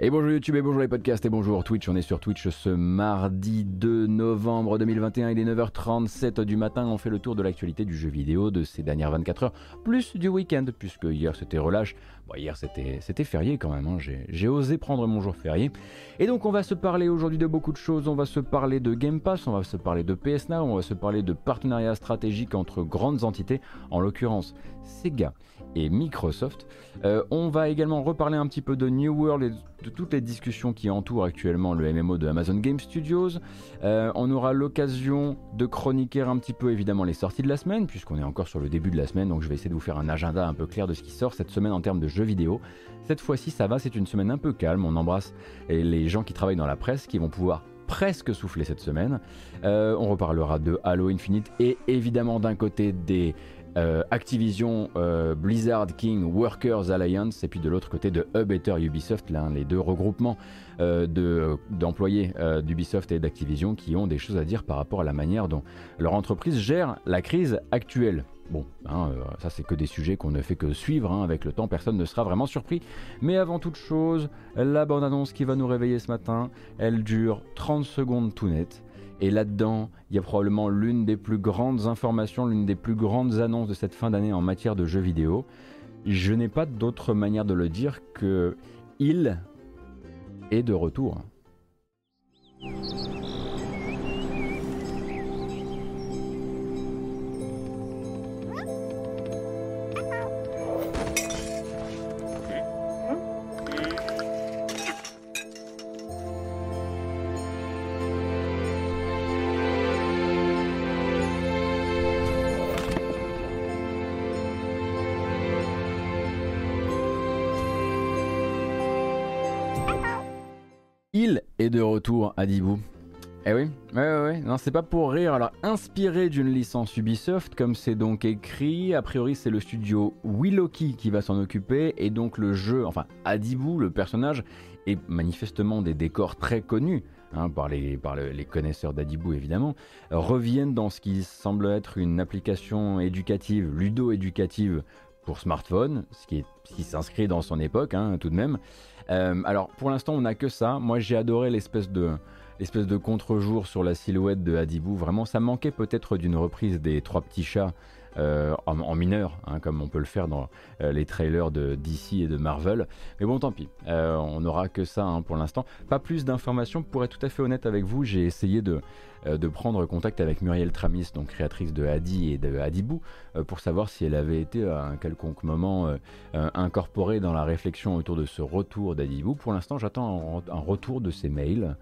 Et bonjour YouTube et bonjour les podcasts et bonjour Twitch. On est sur Twitch ce mardi 2 novembre 2021. Il est 9h37 du matin. On fait le tour de l'actualité du jeu vidéo de ces dernières 24 heures, plus du week-end, puisque hier c'était relâche. Bon, hier c'était, férié quand même. Hein. J'ai, osé prendre mon jour férié. Et donc on va se parler aujourd'hui de beaucoup de choses. On va se parler de Game Pass, on va se parler de PS Now, on va se parler de partenariats stratégiques entre grandes entités, en l'occurrence Sega Microsoft. Euh, on va également reparler un petit peu de New World et de toutes les discussions qui entourent actuellement le MMO de Amazon Game Studios. Euh, on aura l'occasion de chroniquer un petit peu évidemment les sorties de la semaine, puisqu'on est encore sur le début de la semaine, donc je vais essayer de vous faire un agenda un peu clair de ce qui sort cette semaine en termes de jeux vidéo. Cette fois-ci, ça va, c'est une semaine un peu calme. On embrasse les gens qui travaillent dans la presse qui vont pouvoir presque souffler cette semaine. Euh, on reparlera de Halo Infinite et évidemment d'un côté des euh, Activision euh, Blizzard King Workers Alliance et puis de l'autre côté de A Better Ubisoft, l'un les deux regroupements euh, d'employés d'Ubisoft et d'Activision qui ont des choses à dire par rapport à la manière dont leur entreprise gère la crise actuelle. Bon, hein, ça c'est que des sujets qu'on ne fait que suivre hein, avec le temps, personne ne sera vraiment surpris. Mais avant toute chose, la bande-annonce qui va nous réveiller ce matin, elle dure 30 secondes tout net. Et là-dedans, il y a probablement l'une des plus grandes informations, l'une des plus grandes annonces de cette fin d'année en matière de jeux vidéo. Je n'ai pas d'autre manière de le dire que il est de retour. Retour à Dibou. Eh oui, ouais, ouais. non, c'est pas pour rire. Alors, inspiré d'une licence Ubisoft, comme c'est donc écrit, a priori c'est le studio Willoki qui va s'en occuper, et donc le jeu, enfin, Adibou, le personnage, est manifestement des décors très connus hein, par, les, par les connaisseurs d'Adibou évidemment, reviennent dans ce qui semble être une application éducative, ludo-éducative pour smartphone, ce qui, qui s'inscrit dans son époque hein, tout de même. Euh, alors pour l'instant on n'a que ça. Moi j'ai adoré l'espèce de l'espèce de contre-jour sur la silhouette de Hadibou. Vraiment ça manquait peut-être d'une reprise des trois petits chats euh, en, mineur, hein, comme on peut le faire dans euh, les trailers de DC et de Marvel. Mais bon, tant pis, on n'aura que ça hein, pour l'instant. Pas plus d'informations, pour être tout à fait honnête avec vous, j'ai essayé de, euh, de prendre contact avec Muriel Tramis, donc créatrice de Hadi et de Hadibou, euh, pour savoir si elle avait été à un quelconque moment euh, incorporée dans la réflexion autour de ce retour d'Hadibou. Pour l'instant, j'attends un, retour de ses mails.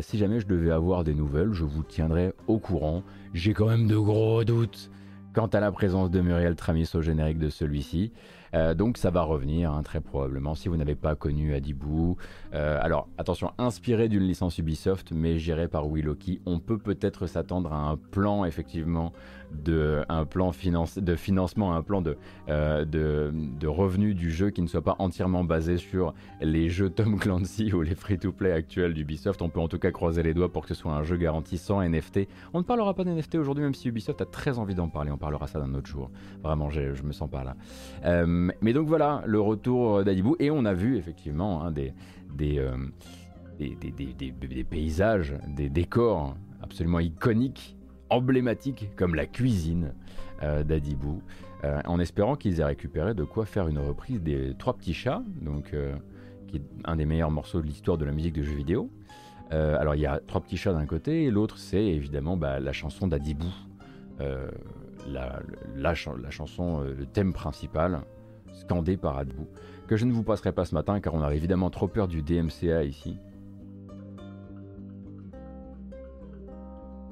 si jamais je devais avoir des nouvelles, je vous tiendrai au courant. J'ai quand même de gros doutes quant à la présence de Muriel Tramis au générique de celui-ci. Euh, donc ça va revenir hein, très probablement si vous n'avez pas connu Adibou. Euh, alors attention, inspiré d'une licence Ubisoft, mais géré par Willoki, on peut peut-être s'attendre à un plan effectivement de un plan de financement, un plan euh, de, de, revenus du jeu qui ne soit pas entièrement basé sur les jeux Tom Clancy ou les free-to-play actuels d'Ubisoft. On peut en tout cas croiser les doigts pour que ce soit un jeu garanti sans NFT. On ne parlera pas d'NFT aujourd'hui, même si Ubisoft a très envie d'en parler. On parlera ça d'un autre jour. Vraiment, je me sens pas là. mais donc voilà, le retour d'Adibou. Et on a vu effectivement des, euh, des, des, des, paysages, des décors absolument iconiques emblématiques comme la cuisine euh, d'Adibou, euh, en espérant qu'ils aient récupéré de quoi faire une reprise des Trois Petits Chats, donc, qui est un des meilleurs morceaux de l'histoire de la musique de jeux vidéo. alors il y a Trois Petits Chats d'un côté, et l'autre c'est évidemment bah, la chanson d'Adibou, la, la, chanson, le thème principal, scandé par Adibou, que je ne vous passerai pas ce matin car on a évidemment trop peur du DMCA ici.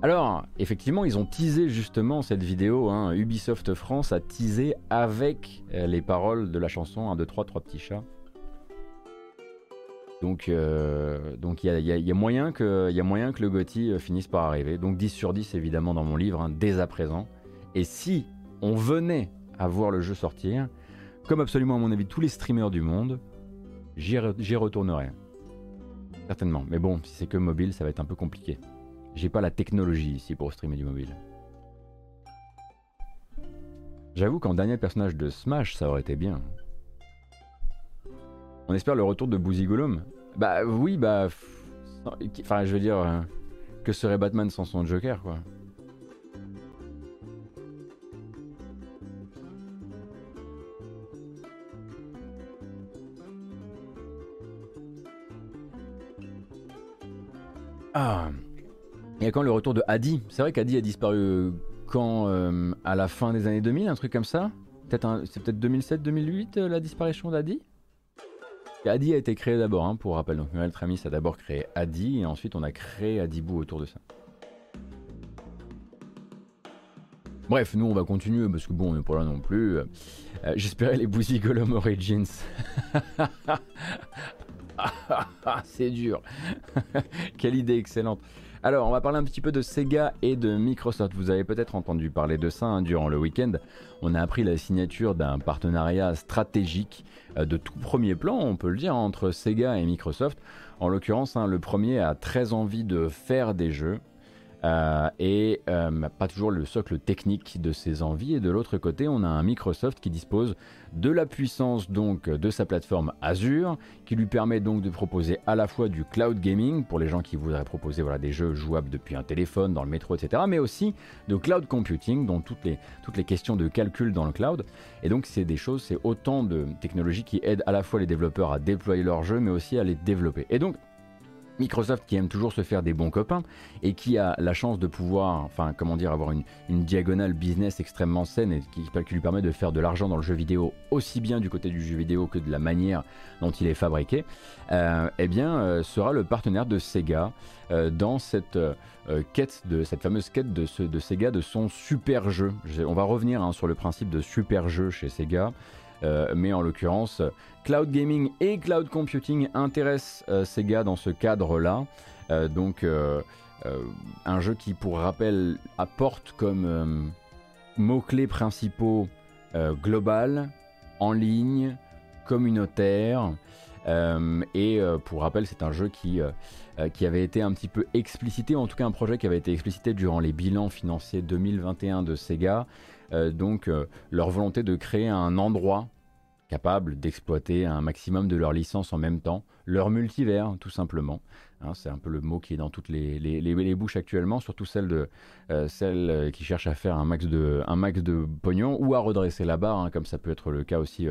Alors, effectivement, ils ont teasé justement cette vidéo. Hein. Ubisoft France a teasé avec euh, les paroles de la chanson 1, 2, 3, 3 petits chats. Donc, euh, donc il y, a, moyen que, y a moyen que le Gotti euh, finisse par arriver. Donc 10 sur 10 évidemment dans mon livre, hein, dès à présent. Et si on venait à voir le jeu sortir, comme absolument à mon avis tous les streamers du monde, j'y retournerai. Certainement. Mais bon, si c'est que mobile, ça va être un peu compliqué. J'ai pas la technologie ici pour streamer du mobile. J'avoue qu'en dernier personnage de Smash, ça aurait été bien. On espère le retour de Boozy Bah oui, bah. Enfin, je veux dire, euh, que serait Batman sans son Joker, quoi? Ah Et quand le retour de Adi C'est vrai qu'Adi a disparu euh, quand euh, À la fin des années 2000, un truc comme ça? C'est peut-être 2007-2008 la disparition d'Adi Adi a été créé d'abord, hein, pour rappel. Donc Muriel Tramis a d'abord créé Adi et ensuite on a créé Adibou autour de ça. Bref, nous on va continuer parce que bon, on n'est pas là non plus. Euh, j'espérais les Boozy Golem Origins. C'est dur. Quelle idée excellente. Alors, on va parler un petit peu de Sega et de Microsoft. Vous avez peut-être entendu parler de ça hein, durant le week-end. On a appris la signature d'un partenariat stratégique euh, de tout premier plan, on peut le dire, entre Sega et Microsoft. En l'occurrence, hein, le premier a très envie de faire des jeux. Euh, et euh, pas toujours le socle technique de ses envies. Et de l'autre côté, on a un Microsoft qui dispose de la puissance donc de sa plateforme Azure, qui lui permet donc de proposer à la fois du cloud gaming pour les gens qui voudraient proposer voilà, des jeux jouables depuis un téléphone, dans le métro, etc., mais aussi de cloud computing, dont toutes les, toutes les questions de calcul dans le cloud. Et donc c'est des choses, c'est autant de technologies qui aident à la fois les développeurs à déployer leurs jeux, mais aussi à les développer. Et donc Microsoft qui aime toujours se faire des bons copains et qui a la chance de pouvoir, enfin comment avoir une, diagonale business extrêmement saine et qui, lui permet de faire de l'argent dans le jeu vidéo aussi bien du côté du jeu vidéo que de la manière dont il est fabriqué, euh, eh bien euh, sera le partenaire de Sega euh, dans cette quête de cette fameuse quête de, de Sega de son super jeu. on va revenir hein, sur le principe de super jeu chez Sega. Euh, mais en l'occurrence, cloud gaming et cloud computing intéressent euh, Sega dans ce cadre-là. Euh, donc, un jeu qui, pour rappel, apporte comme mots-clés principaux global, en ligne, communautaire. et pour rappel, c'est un jeu qui, qui avait été un petit peu explicité, en tout cas un projet qui avait été explicité durant les bilans financiers 2021 de Sega, donc euh, leur volonté de créer un endroit capable d'exploiter un maximum de leurs licences en même temps, leur multivers tout simplement. Hein, c'est un peu le mot qui est dans toutes les, les, bouches actuellement, surtout celles, de, euh, qui cherchent à faire un max de, un max de pognon ou à redresser la barre, hein, comme ça peut être le cas aussi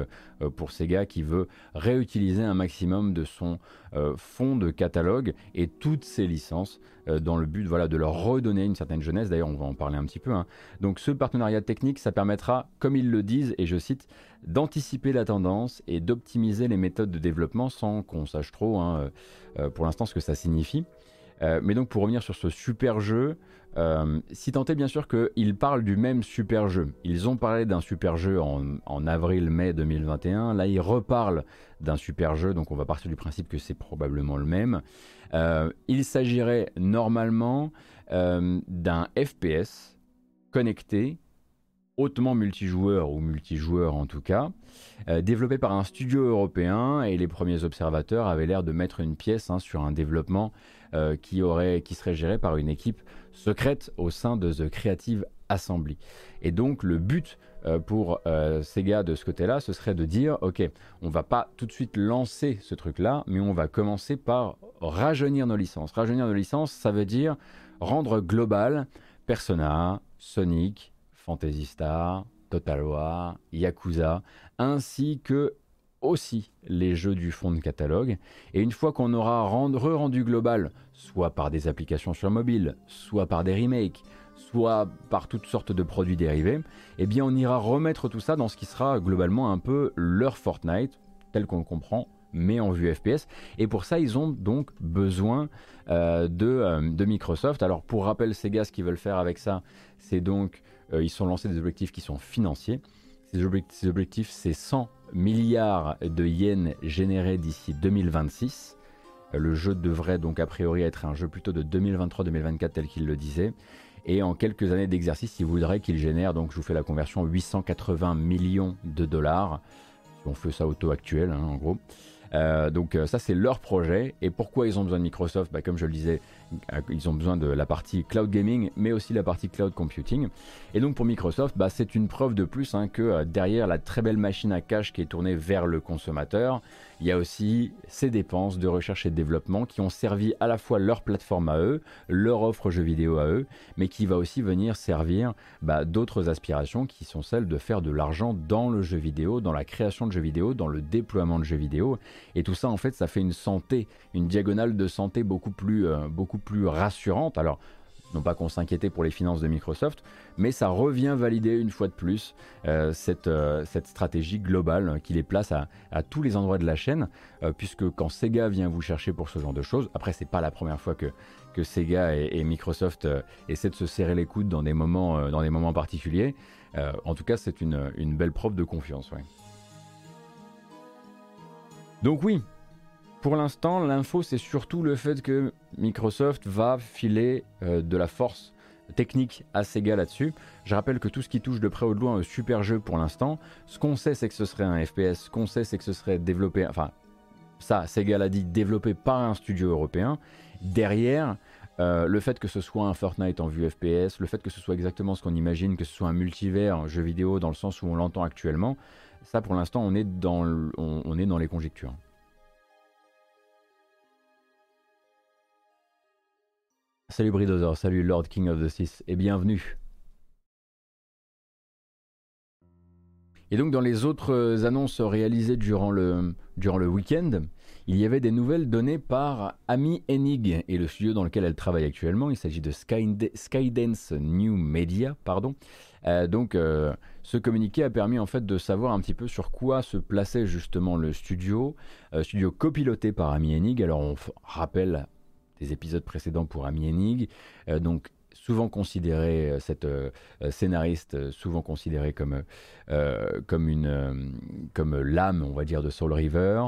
pour Sega qui veut réutiliser un maximum de son fonds de catalogue et toutes ses licences euh, dans le but voilà, de leur redonner une certaine jeunesse. D'ailleurs, on va en parler un petit peu. Hein. Donc ce partenariat technique, ça permettra, comme ils le disent, et je cite, d'anticiper la tendance et d'optimiser les méthodes de développement sans qu'on sache trop hein, euh, euh, pour l'instant ce que ça signifie. Mais donc pour revenir sur ce super jeu, si tant est bien sûr qu'ils parlent du même super jeu. Ils ont parlé d'un super jeu en, avril-mai 2021, là ils reparlent d'un super jeu, donc on va partir du principe que c'est probablement le même. Euh, il s'agirait normalement euh, d'un FPS connecté, hautement multijoueur ou multijoueur en tout cas, euh, développé par un studio européen et les premiers observateurs avaient l'air de mettre une pièce hein, sur un développement qui, aurait, qui serait géré par une équipe secrète au sein de The Creative Assembly. Et donc le but euh, pour euh, Sega de ce côté-là, ce serait de dire, ok, on va pas tout de suite lancer ce truc-là, mais on va commencer par rajeunir nos licences. Rajeunir nos licences, ça veut dire rendre global Persona, Sonic, Fantasy Star, Total War, Yakuza, ainsi que aussi les jeux du fond de catalogue. Et une fois qu'on aura rendu global, soit par des applications sur mobile, soit par des remakes, soit par toutes sortes de produits dérivés, eh bien on ira remettre tout ça dans ce qui sera globalement un peu leur Fortnite, tel qu'on le comprend, mais en vue FPS. Et pour ça, ils ont donc besoin euh, euh, de, Microsoft. Alors pour rappel, Sega, ce qu'ils veulent faire avec ça, c'est donc, euh, ils sont lancés des objectifs qui sont financiers. Ces objectifs, c'est 100 milliards de yens générés d'ici 2026. Le jeu devrait donc a priori être un jeu plutôt de 2023-2024 tel qu'il le disait. Et en quelques années d'exercice, il voudrait qu'il génère, donc je vous fais la conversion, 880 millions de dollars. Si on fait ça au taux actuel, hein, en gros. donc ça c'est leur projet. Et pourquoi ils ont besoin de Microsoft? Bah, Comme je le disais, ils ont besoin de la partie cloud gaming, mais aussi la partie cloud computing. Et donc pour Microsoft, bah, c'est une preuve de plus hein, que derrière la très belle machine à cash qui est tournée vers le consommateur, il y a aussi ces dépenses de recherche et de développement qui ont servi à la fois leur plateforme à eux, leur offre jeux vidéo à eux, mais qui va aussi venir servir bah, d'autres aspirations qui sont celles de faire de l'argent dans le jeu vidéo, dans la création de jeux vidéo, dans le déploiement de jeux vidéo. Et tout ça, en fait, ça fait une santé, une diagonale de santé beaucoup plus, euh, beaucoup plus rassurante. Alors, non pas qu'on s'inquiétait pour les finances de Microsoft, mais ça revient valider une fois de plus euh, cette, euh, cette, stratégie globale qui les place à, tous les endroits de la chaîne, euh, puisque quand Sega vient vous chercher pour ce genre de choses, après c'est pas la première fois que, que Sega et, Microsoft essaient de se serrer les coudes dans des moments, dans des moments particuliers, en tout cas c'est une, une, belle preuve de confiance. Donc oui, pour l'instant, l'info, c'est surtout le fait que Microsoft va filer euh, de la force technique à Sega là-dessus. Je rappelle que tout ce qui touche de près ou de loin un super jeu pour l'instant, ce qu'on sait, c'est que ce serait un FPS, ce qu'on sait, c'est que ce serait développé, enfin, ça, Sega l'a dit, développé par un studio européen. Derrière, euh, le fait que ce soit un Fortnite en vue FPS, le fait que ce soit exactement ce qu'on imagine, que ce soit un multivers, jeu vidéo dans le sens où on l'entend actuellement, ça pour l'instant on, on est dans les conjectures. Salut Bridosaur, salut Lord King of the Sith et bienvenue. Et donc dans les autres euh, annonces réalisées durant le, durant le week-end, il y avait des nouvelles données par Ami Enig et le studio dans lequel elle travaille actuellement. Il s'agit de Skydance New Media, pardon. Euh, donc euh, ce communiqué a permis en fait de savoir un petit peu sur quoi se plaçait justement le studio, studio copiloté par Ami Enig. Alors on rappelle des épisodes précédents pour Ami Enig. Euh, donc souvent considéré, euh, cette euh, scénariste, souvent considérée comme, comme, une, comme l'âme, on va dire, de Soul River,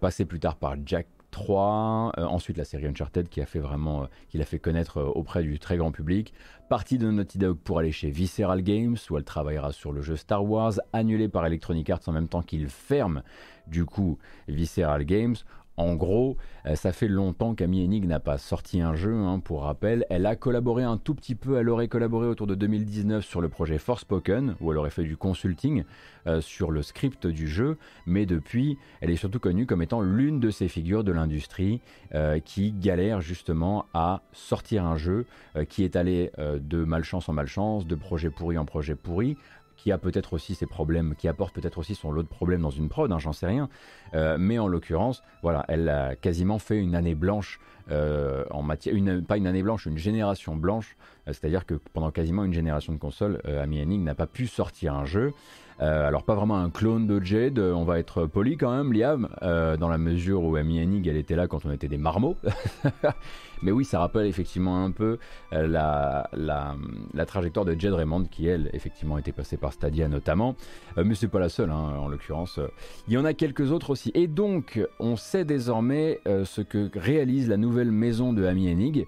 passé plus tard par Jack 3, ensuite la série Uncharted qui a fait vraiment, qui l'a fait connaître auprès du très grand public, partie de Naughty Dog pour aller chez Visceral Games où elle travaillera sur le jeu Star Wars, annulé par Electronic Arts en même temps qu'il ferme du coup Visceral Games. En gros, euh, ça fait longtemps qu'Amy Enig n'a pas sorti un jeu, hein, pour rappel. Elle a collaboré un tout petit peu, elle aurait collaboré autour de 2019 sur le projet Forspoken, où elle aurait fait du consulting euh, sur le script du jeu, mais depuis, elle est surtout connue comme étant l'une de ces figures de l'industrie euh, qui galère justement à sortir un jeu qui est allé de malchance en malchance, de projet pourri en projet pourri, qui a peut-être aussi ses problèmes, qui apporte peut-être aussi son lot de problèmes dans une prod, hein, j'en sais rien. Euh, mais en l'occurrence, voilà, elle a quasiment fait une année blanche euh, en matière, une, pas une année blanche, une génération blanche. Euh, c'est-à-dire que pendant quasiment une génération de consoles, Amy Hennig n'a pas pu sortir un jeu. Alors pas vraiment un clone de Jade, on va être poli quand même, Liam, dans la mesure où Amy Hennig, elle était là quand on était des marmots. Mais oui, ça rappelle effectivement un peu euh, la, la, trajectoire de Jed Raymond, qui elle, effectivement, était passée par Stadia notamment. Euh, mais c'est pas la seule, hein, en l'occurrence. Il y en a quelques autres aussi. Et donc, on sait désormais euh, ce que réalise la nouvelle maison de Amy Hennig.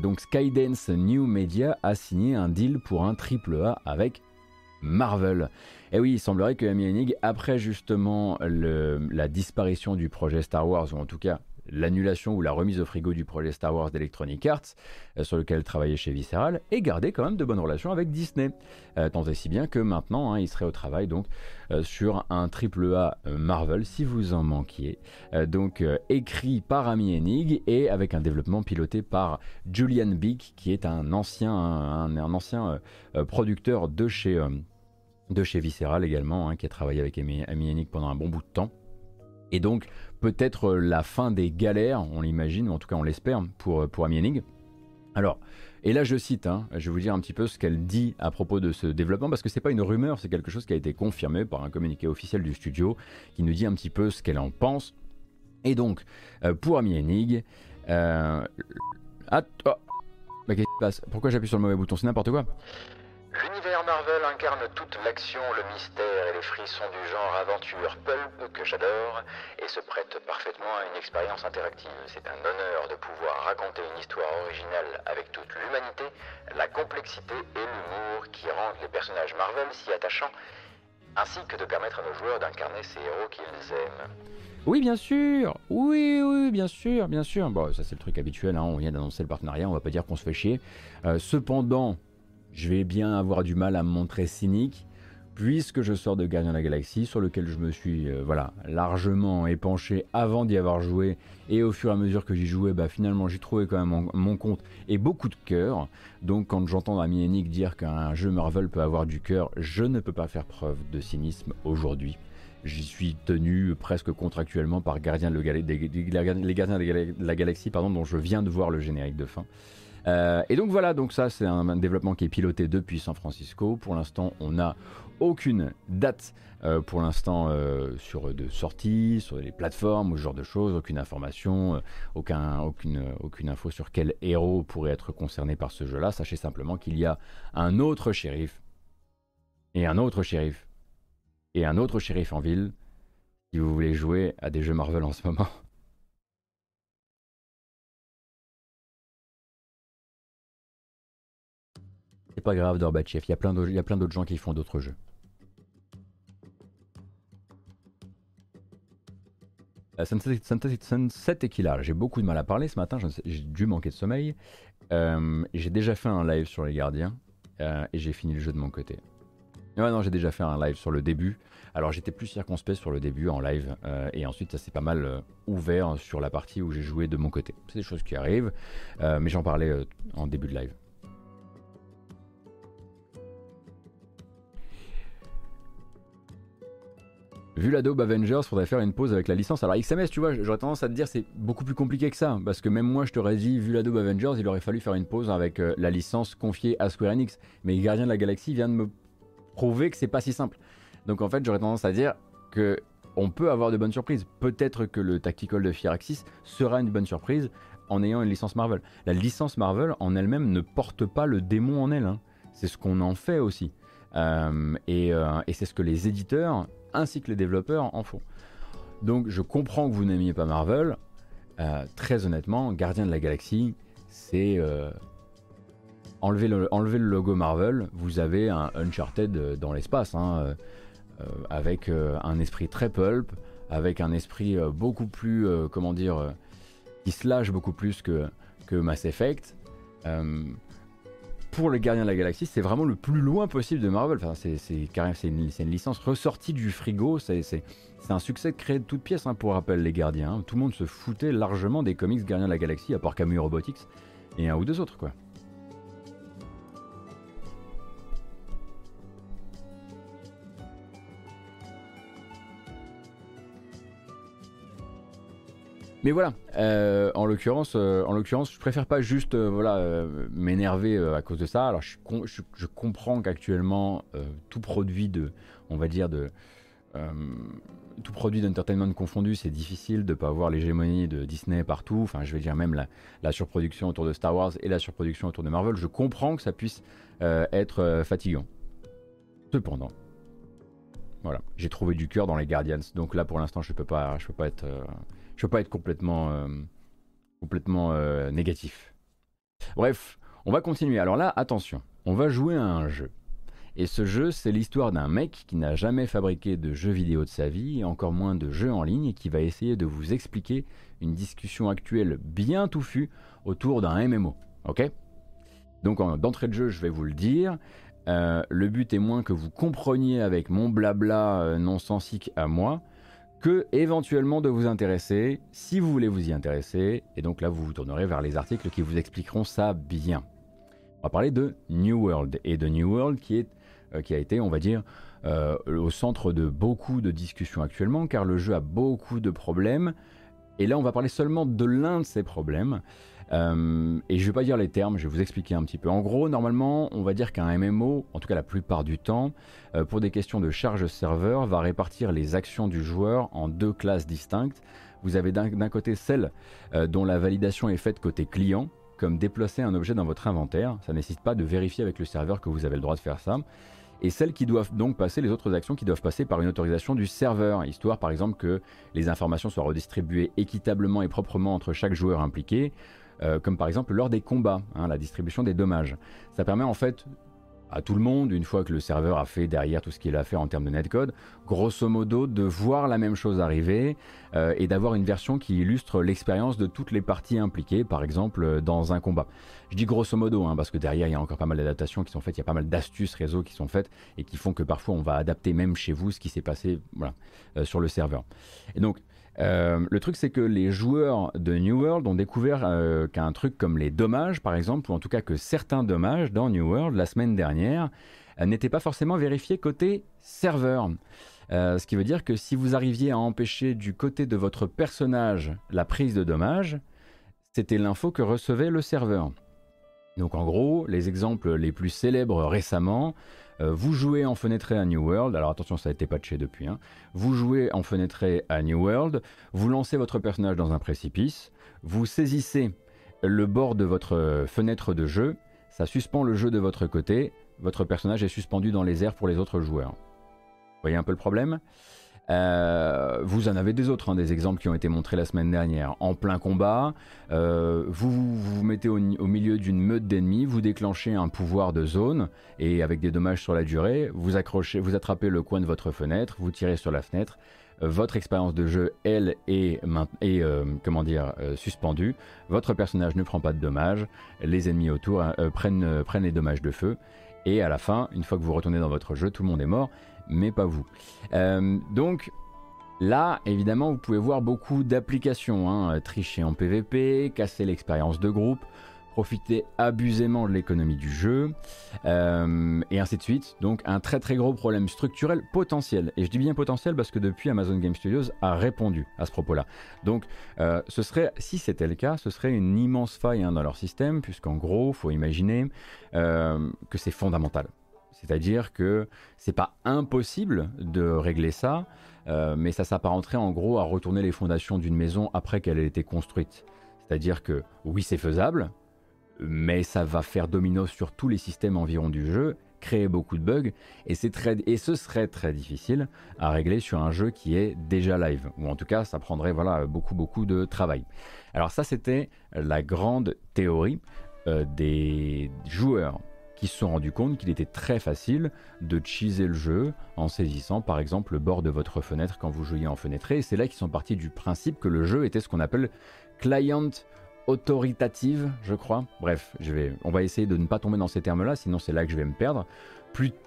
donc, Skydance New Media a signé un deal pour un triple A avec Marvel. Et oui, il semblerait que Amy Hennig, après justement la disparition du projet Star Wars, ou en tout cas l'annulation ou la remise au frigo du projet Star Wars d'Electronic Arts, euh, sur lequel travaillait chez Visceral, et garder quand même de bonnes relations avec Disney. Euh, tant et si bien que maintenant, hein, il serait au travail donc euh, sur un triple A Marvel, si vous en manquiez. donc écrit par Amy Enig et avec un développement piloté par Julian Beak, qui est un ancien, un, ancien producteur de chez, de chez Visceral également, hein, qui a travaillé avec Amy, Amy pendant un bon bout de temps. Et donc, peut-être la fin des galères, on l'imagine, ou en tout cas on l'espère, pour, euh, pour Amy Alors, et là je cite, hein, je vais vous dire un petit peu ce qu'elle dit à propos de ce développement, parce que c'est pas une rumeur, c'est quelque chose qui a été confirmé par un communiqué officiel du studio, qui nous dit un petit peu ce qu'elle en pense. Et donc, euh, pour Amy Hennig, euh... Ah, oh. qu'est-ce qui se passe? Pourquoi j'appuie sur le mauvais bouton? C'est n'importe quoi. L'univers Marvel incarne toute l'action, le mystère et les frissons du genre aventure pulp que j'adore et se prête parfaitement à une expérience interactive. C'est un honneur de pouvoir raconter une histoire originale avec toute l'humanité, la complexité et l'humour qui rendent les personnages Marvel si attachants, ainsi que de permettre à nos joueurs d'incarner ces héros qu'ils aiment. Oui, bien sûr. Oui, oui, bien sûr, bien sûr. Bon, ça c'est le truc habituel. Hein. On vient d'annoncer le partenariat. On va pas dire qu'on se fait chier. Euh, cependant, je vais bien avoir du mal à me montrer cynique puisque je sors de Gardien de la Galaxie, sur lequel je me suis euh, voilà, largement épanché avant d'y avoir joué, et au fur et à mesure que j'y jouais, bah, finalement j'y trouvais quand même mon, compte et beaucoup de cœur. Donc quand j'entends Ami Nick dire qu'un jeu Marvel peut avoir du cœur, je ne peux pas faire preuve de cynisme aujourd'hui. J'y suis tenu presque contractuellement par Gardien de les Gardiens de la Galaxie pardon, dont je viens de voir le générique de fin. Euh, et donc voilà, donc ça c'est un, développement qui est piloté depuis San Francisco. Pour l'instant, on n'a aucune date euh, pour l'instant euh, sur de sortie, sur les plateformes ou ce genre de choses, aucune information, aucun, aucune, aucune info sur quel héros pourrait être concerné par ce jeu-là. Sachez simplement qu'il y a un autre shérif et un autre shérif et un autre shérif en ville. Si vous voulez jouer à des jeux Marvel en ce moment. C'est pas grave, Dorbachev, il y a plein d'autres gens qui font d'autres jeux. Euh, Sunset Equilage, j'ai beaucoup de mal à parler ce matin, j'ai dû manquer de sommeil. Euh, j'ai déjà fait un live sur les gardiens euh, et j'ai fini le jeu de mon côté. Ouais, non, j'ai déjà fait un live sur le début. Alors j'étais plus circonspect sur le début en live et ensuite ça s'est pas mal ouvert sur la partie où j'ai joué de mon côté. C'est des choses qui arrivent, mais j'en parlais en début de live. Vu l'Adobe Avengers, faudrait faire une pause avec la licence. Alors XMS, tu vois, j'aurais tendance à te dire c'est beaucoup plus compliqué que ça, parce que même moi je t'aurais dit, vu l'Adobe Avengers, il aurait fallu faire une pause avec euh, la licence confiée à Square Enix. Mais Gardien de la Galaxie vient de me prouver que c'est pas si simple. Donc en fait, j'aurais tendance à dire que on peut avoir de bonnes surprises. Peut-être que le Tactical de Firaxis sera une bonne surprise en ayant une licence Marvel. La licence Marvel en elle-même ne porte pas le démon en elle. Hein. C'est ce qu'on en fait aussi. Euh, euh, et c'est ce que les éditeurs ainsi que les développeurs en font. Donc je comprends que vous n'aimiez pas Marvel. Euh, très honnêtement, Gardien de la Galaxie, c'est euh, enlever, le, logo Marvel, vous avez un Uncharted dans l'espace, hein, euh, avec un esprit très pulp, avec un esprit beaucoup plus, comment dire, qui se beaucoup plus que Mass Effect pour le Gardien de la Galaxie, c'est vraiment le plus loin possible de Marvel. C'est une, une, licence ressortie du frigo. C'est un succès créé de toutes pièces, hein, pour rappel, les Gardiens. Tout le monde se foutait largement des comics Gardiens de la Galaxie, à part Camus Robotics et un ou deux autres, quoi. Mais voilà, euh, en l'occurrence, euh, en l'occurrence, je préfère pas juste euh, voilà m'énerver à cause de ça. Alors je, je, comprends qu'actuellement tout produit de, on va dire de tout produit d'entertainment confondu, c'est difficile de ne pas avoir l'hégémonie de Disney partout. Enfin, je vais dire même la, la, surproduction autour de Star Wars et la surproduction autour de Marvel. Je comprends que ça puisse être fatigant. Cependant, voilà, j'ai trouvé du cœur dans les Guardians. Donc là, pour l'instant, je peux pas, je peux pas être je ne veux pas être complètement, euh, complètement euh, négatif. Bref, on va continuer. Alors là, attention, on va jouer à un jeu. Et ce jeu, c'est l'histoire d'un mec qui n'a jamais fabriqué de jeux vidéo de sa vie, et encore moins de jeux en ligne, et qui va essayer de vous expliquer une discussion actuelle bien touffue autour d'un MMO. Ok? Donc d'entrée de jeu, je vais vous le dire. Euh, le but est moins que vous compreniez avec mon blabla non sensique à moi, que éventuellement de vous intéresser, si vous voulez vous y intéresser, et donc là vous vous tournerez vers les articles qui vous expliqueront ça bien. On va parler de New World, et de New World qui, est, euh, qui a été, on va dire, euh, au centre de beaucoup de discussions actuellement, car le jeu a beaucoup de problèmes, et là on va parler seulement de l'un de ces problèmes, euh, et je vais pas dire les termes, je vais vous expliquer un petit peu. En gros, normalement, on va dire qu'un MMO, en tout cas la plupart du temps, euh, pour des questions de charge serveur, va répartir les actions du joueur en deux classes distinctes. Vous avez d'un côté celle euh, dont la validation est faite côté client, comme déplacer un objet dans votre inventaire. Ça ne nécessite pas de vérifier avec le serveur que vous avez le droit de faire ça et celles qui doivent donc passer, les autres actions qui doivent passer par une autorisation du serveur, histoire par exemple que les informations soient redistribuées équitablement et proprement entre chaque joueur impliqué, euh, comme par exemple lors des combats, hein, la distribution des dommages. Ça permet en fait, à tout le monde, une fois que le serveur a fait derrière tout ce qu'il a à faire en termes de netcode, grosso modo de voir la même chose arriver euh, et d'avoir une version qui illustre l'expérience de toutes les parties impliquées, par exemple dans un combat. Je dis grosso modo, hein, parce que derrière il y a encore pas mal d'adaptations qui sont faites, il y a pas mal d'astuces réseau qui sont faites et qui font que parfois on va adapter même chez vous ce qui s'est passé euh, sur le serveur. Et donc euh, le truc, c'est que les joueurs de New World ont découvert euh, qu'un truc comme les dommages, par exemple, ou en tout cas que certains dommages dans New World la semaine dernière euh, n'étaient pas forcément vérifiés côté serveur. ce qui veut dire que si vous arriviez à empêcher du côté de votre personnage la prise de dommages, c'était l'info que recevait le serveur. Donc en gros, les exemples les plus célèbres récemment, euh, vous jouez en fenêtré à New World, alors attention, ça a été patché depuis. Hein. Vous jouez en fenêtré à New World, vous lancez votre personnage dans un précipice, vous saisissez le bord de votre fenêtre de jeu, ça suspend le jeu de votre côté, votre personnage est suspendu dans les airs pour les autres joueurs. Vous voyez un peu le problème? Euh, vous en avez des autres, hein, des exemples qui ont été montrés la semaine dernière. En plein combat, euh, vous, vous, mettez au, milieu d'une meute d'ennemis, vous déclenchez un pouvoir de zone et avec des dommages sur la durée, vous accrochez, vous attrapez le coin de votre fenêtre, vous tirez sur la fenêtre. Votre expérience de jeu, elle, est, euh, comment dire, suspendue. Votre personnage ne prend pas de dommages. Les ennemis autour prennent les dommages de feu. Et à la fin, une fois que vous retournez dans votre jeu, tout le monde est mort mais pas vous. Euh, donc là, évidemment, vous pouvez voir beaucoup d'applications. Hein. tricher en PvP, casser l'expérience de groupe, profiter abusément de l'économie du jeu, euh, et ainsi de suite. Donc un très très gros problème structurel potentiel. Et je dis bien potentiel parce que depuis Amazon Game Studios a répondu à ce propos-là. Donc euh, ce serait, si c'était le cas, ce serait une immense faille hein, dans leur système, puisqu'en gros, faut imaginer que c'est fondamental. C'est-à-dire que c'est pas impossible de régler ça, euh, mais ça s'apparenterait en gros à retourner les fondations d'une maison après qu'elle ait été construite. C'est-à-dire que oui, c'est faisable, mais ça va faire domino sur tous les systèmes environ du jeu, créer beaucoup de bugs, et, ce serait très difficile à régler sur un jeu qui est déjà live, ou en tout cas ça prendrait voilà, beaucoup beaucoup de travail. Alors ça c'était la grande théorie euh, des joueurs qui se sont rendus compte qu'il était très facile de cheeser le jeu en saisissant par exemple le bord de votre fenêtre quand vous jouiez en fenêtré. Et c'est là qu'ils sont partis du principe que le jeu était ce qu'on appelle client autoritative, je crois. Bref, on va essayer de ne pas tomber dans ces termes-là, sinon c'est là que je vais me perdre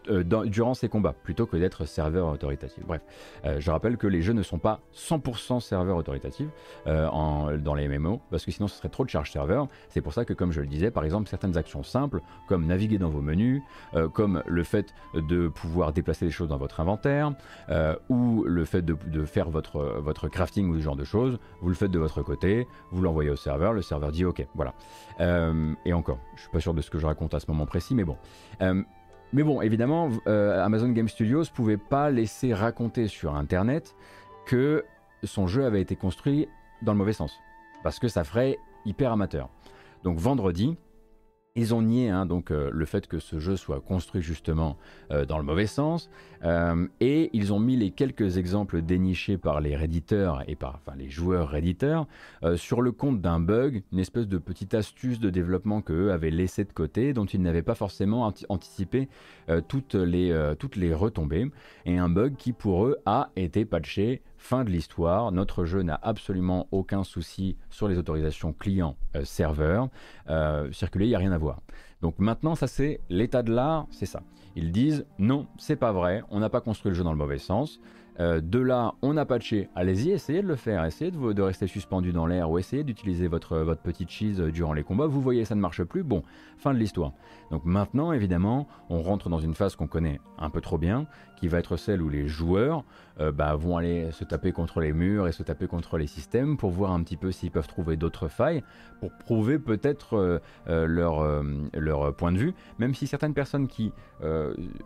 euh, durant ces combats, plutôt que d'être serveur autoritatif. Bref, euh, je rappelle que les jeux ne sont pas 100% serveur autoritatif euh, en, dans les MMO, parce que sinon ce serait trop de charge serveur. C'est pour ça que, comme je le disais, par exemple, certaines actions simples, comme naviguer dans vos menus, comme le fait de pouvoir déplacer des choses dans votre inventaire, ou le fait de, de, faire votre, votre crafting ou ce genre de choses, vous le faites de votre côté, vous l'envoyez au serveur, le serveur dit OK, voilà. et encore, je suis pas sûr de ce que je raconte à ce moment précis, mais bon. Mais bon, évidemment, euh, Amazon Game Studios pouvait pas laisser raconter sur Internet que son jeu avait été construit dans le mauvais sens, parce que ça ferait hyper amateur. Donc vendredi, ils ont nié hein, donc euh, le fait que ce jeu soit construit justement euh, dans le mauvais sens, euh, et ils ont mis les quelques exemples dénichés par les redditeurs et par les joueurs redditeurs sur le compte d'un bug, une espèce de petite astuce de développement qu'eux avaient laissé de côté, dont ils n'avaient pas forcément anticipé toutes, les, toutes les retombées, et un bug qui pour eux a été patché Fin de l'histoire, notre jeu n'a absolument aucun souci sur les autorisations client-serveur. Euh, circuler, il n'y a rien à voir. Donc maintenant, ça c'est l'état de l'art, c'est ça. Ils disent non, c'est pas vrai, on n'a pas construit le jeu dans le mauvais sens. Euh, de là, on a patché. Allez-y, essayez de le faire. Essayez de, de rester suspendu dans l'air ou essayez d'utiliser votre, votre petite cheese durant les combats. Vous voyez, ça ne marche plus. Bon, fin de l'histoire. Donc maintenant, évidemment, on rentre dans une phase qu'on connaît un peu trop bien, qui va être celle où les joueurs euh, bah, vont aller se taper contre les murs et se taper contre les systèmes pour voir un petit peu s'ils peuvent trouver d'autres failles, pour prouver peut-être euh, leur, leur point de vue, même si certaines personnes qui,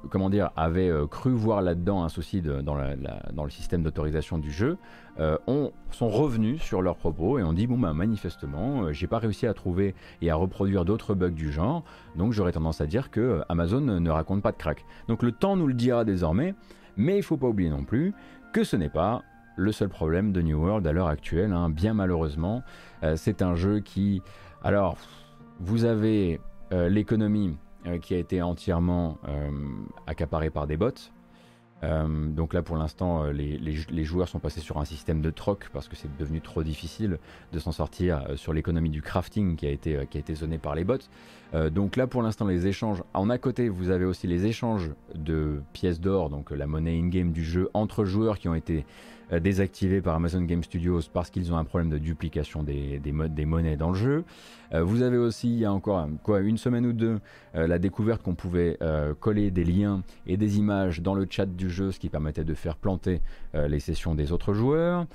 comment dire, avaient cru voir là-dedans un souci dans le système d'autorisation du jeu, euh, sont revenus sur leurs propos et ont dit bon bah manifestement euh, j'ai pas réussi à trouver et à reproduire d'autres bugs du genre, donc j'aurais tendance à dire que euh, Amazon ne raconte pas de crack. Donc le temps nous le dira désormais, mais il faut pas oublier non plus que ce n'est pas le seul problème de New World à l'heure actuelle, hein. bien malheureusement. c'est un jeu qui... Alors, vous avez l'économie qui a été entièrement accaparé par des bots. Euh, donc là pour l'instant euh, les, joueurs sont passés sur un système de troc parce que c'est devenu trop difficile de s'en sortir euh, sur l'économie du crafting qui a été, qui a été zoné par les bots. Donc là pour l'instant les échanges, en à côté vous avez aussi les échanges de pièces d'or, donc la monnaie in-game du jeu entre joueurs qui ont été désactivés par Amazon Game Studios parce qu'ils ont un problème de duplication des, monnaies dans le jeu. Euh, vous avez aussi, il y a encore quoi, une semaine ou deux, euh, la découverte qu'on pouvait euh, coller des liens et des images dans le chat du jeu, ce qui permettait de faire planter les sessions des autres joueurs.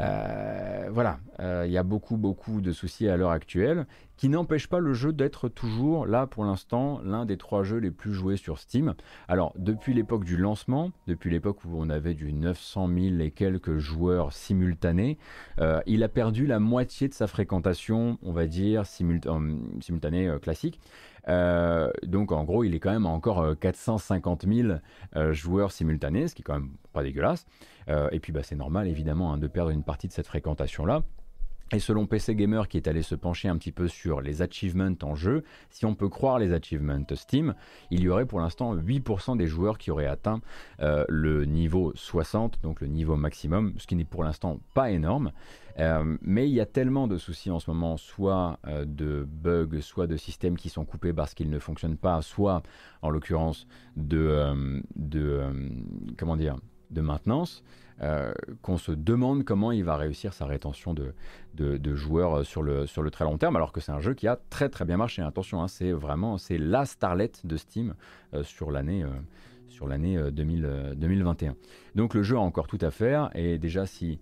Euh, voilà, euh, il y a beaucoup beaucoup de soucis à l'heure actuelle, qui n'empêchent pas le jeu d'être toujours là pour l'instant l'un des trois jeux les plus joués sur Steam. Alors depuis l'époque du lancement, depuis l'époque où on avait du 900 000 et quelques joueurs simultanés, euh, il a perdu la moitié de sa fréquentation, on va dire simultanée classique. donc en gros, il est quand même encore 450 000 joueurs simultanés, ce qui est quand même pas dégueulasse. Euh, et puis bah, c'est normal évidemment hein, de perdre une partie de cette fréquentation-là. Et selon PC Gamer qui est allé se pencher un petit peu sur les achievements en jeu, si on peut croire les achievements Steam, il y aurait pour l'instant 8% des joueurs qui auraient atteint euh, le niveau 60, donc le niveau maximum, ce qui n'est pour l'instant pas énorme. Euh, mais il y a tellement de soucis en ce moment, soit de bugs, soit de systèmes qui sont coupés parce qu'ils ne fonctionnent pas, soit en l'occurrence de, de comment dire, de maintenance, euh, qu'on se demande comment il va réussir sa rétention de, de, joueurs sur le, sur le très long terme, alors que c'est un jeu qui a très très bien marché. Attention, hein, c'est vraiment c'est la starlet de Steam euh, sur l'année. Euh, sur l'année 2021. Donc le jeu a encore tout à faire et déjà si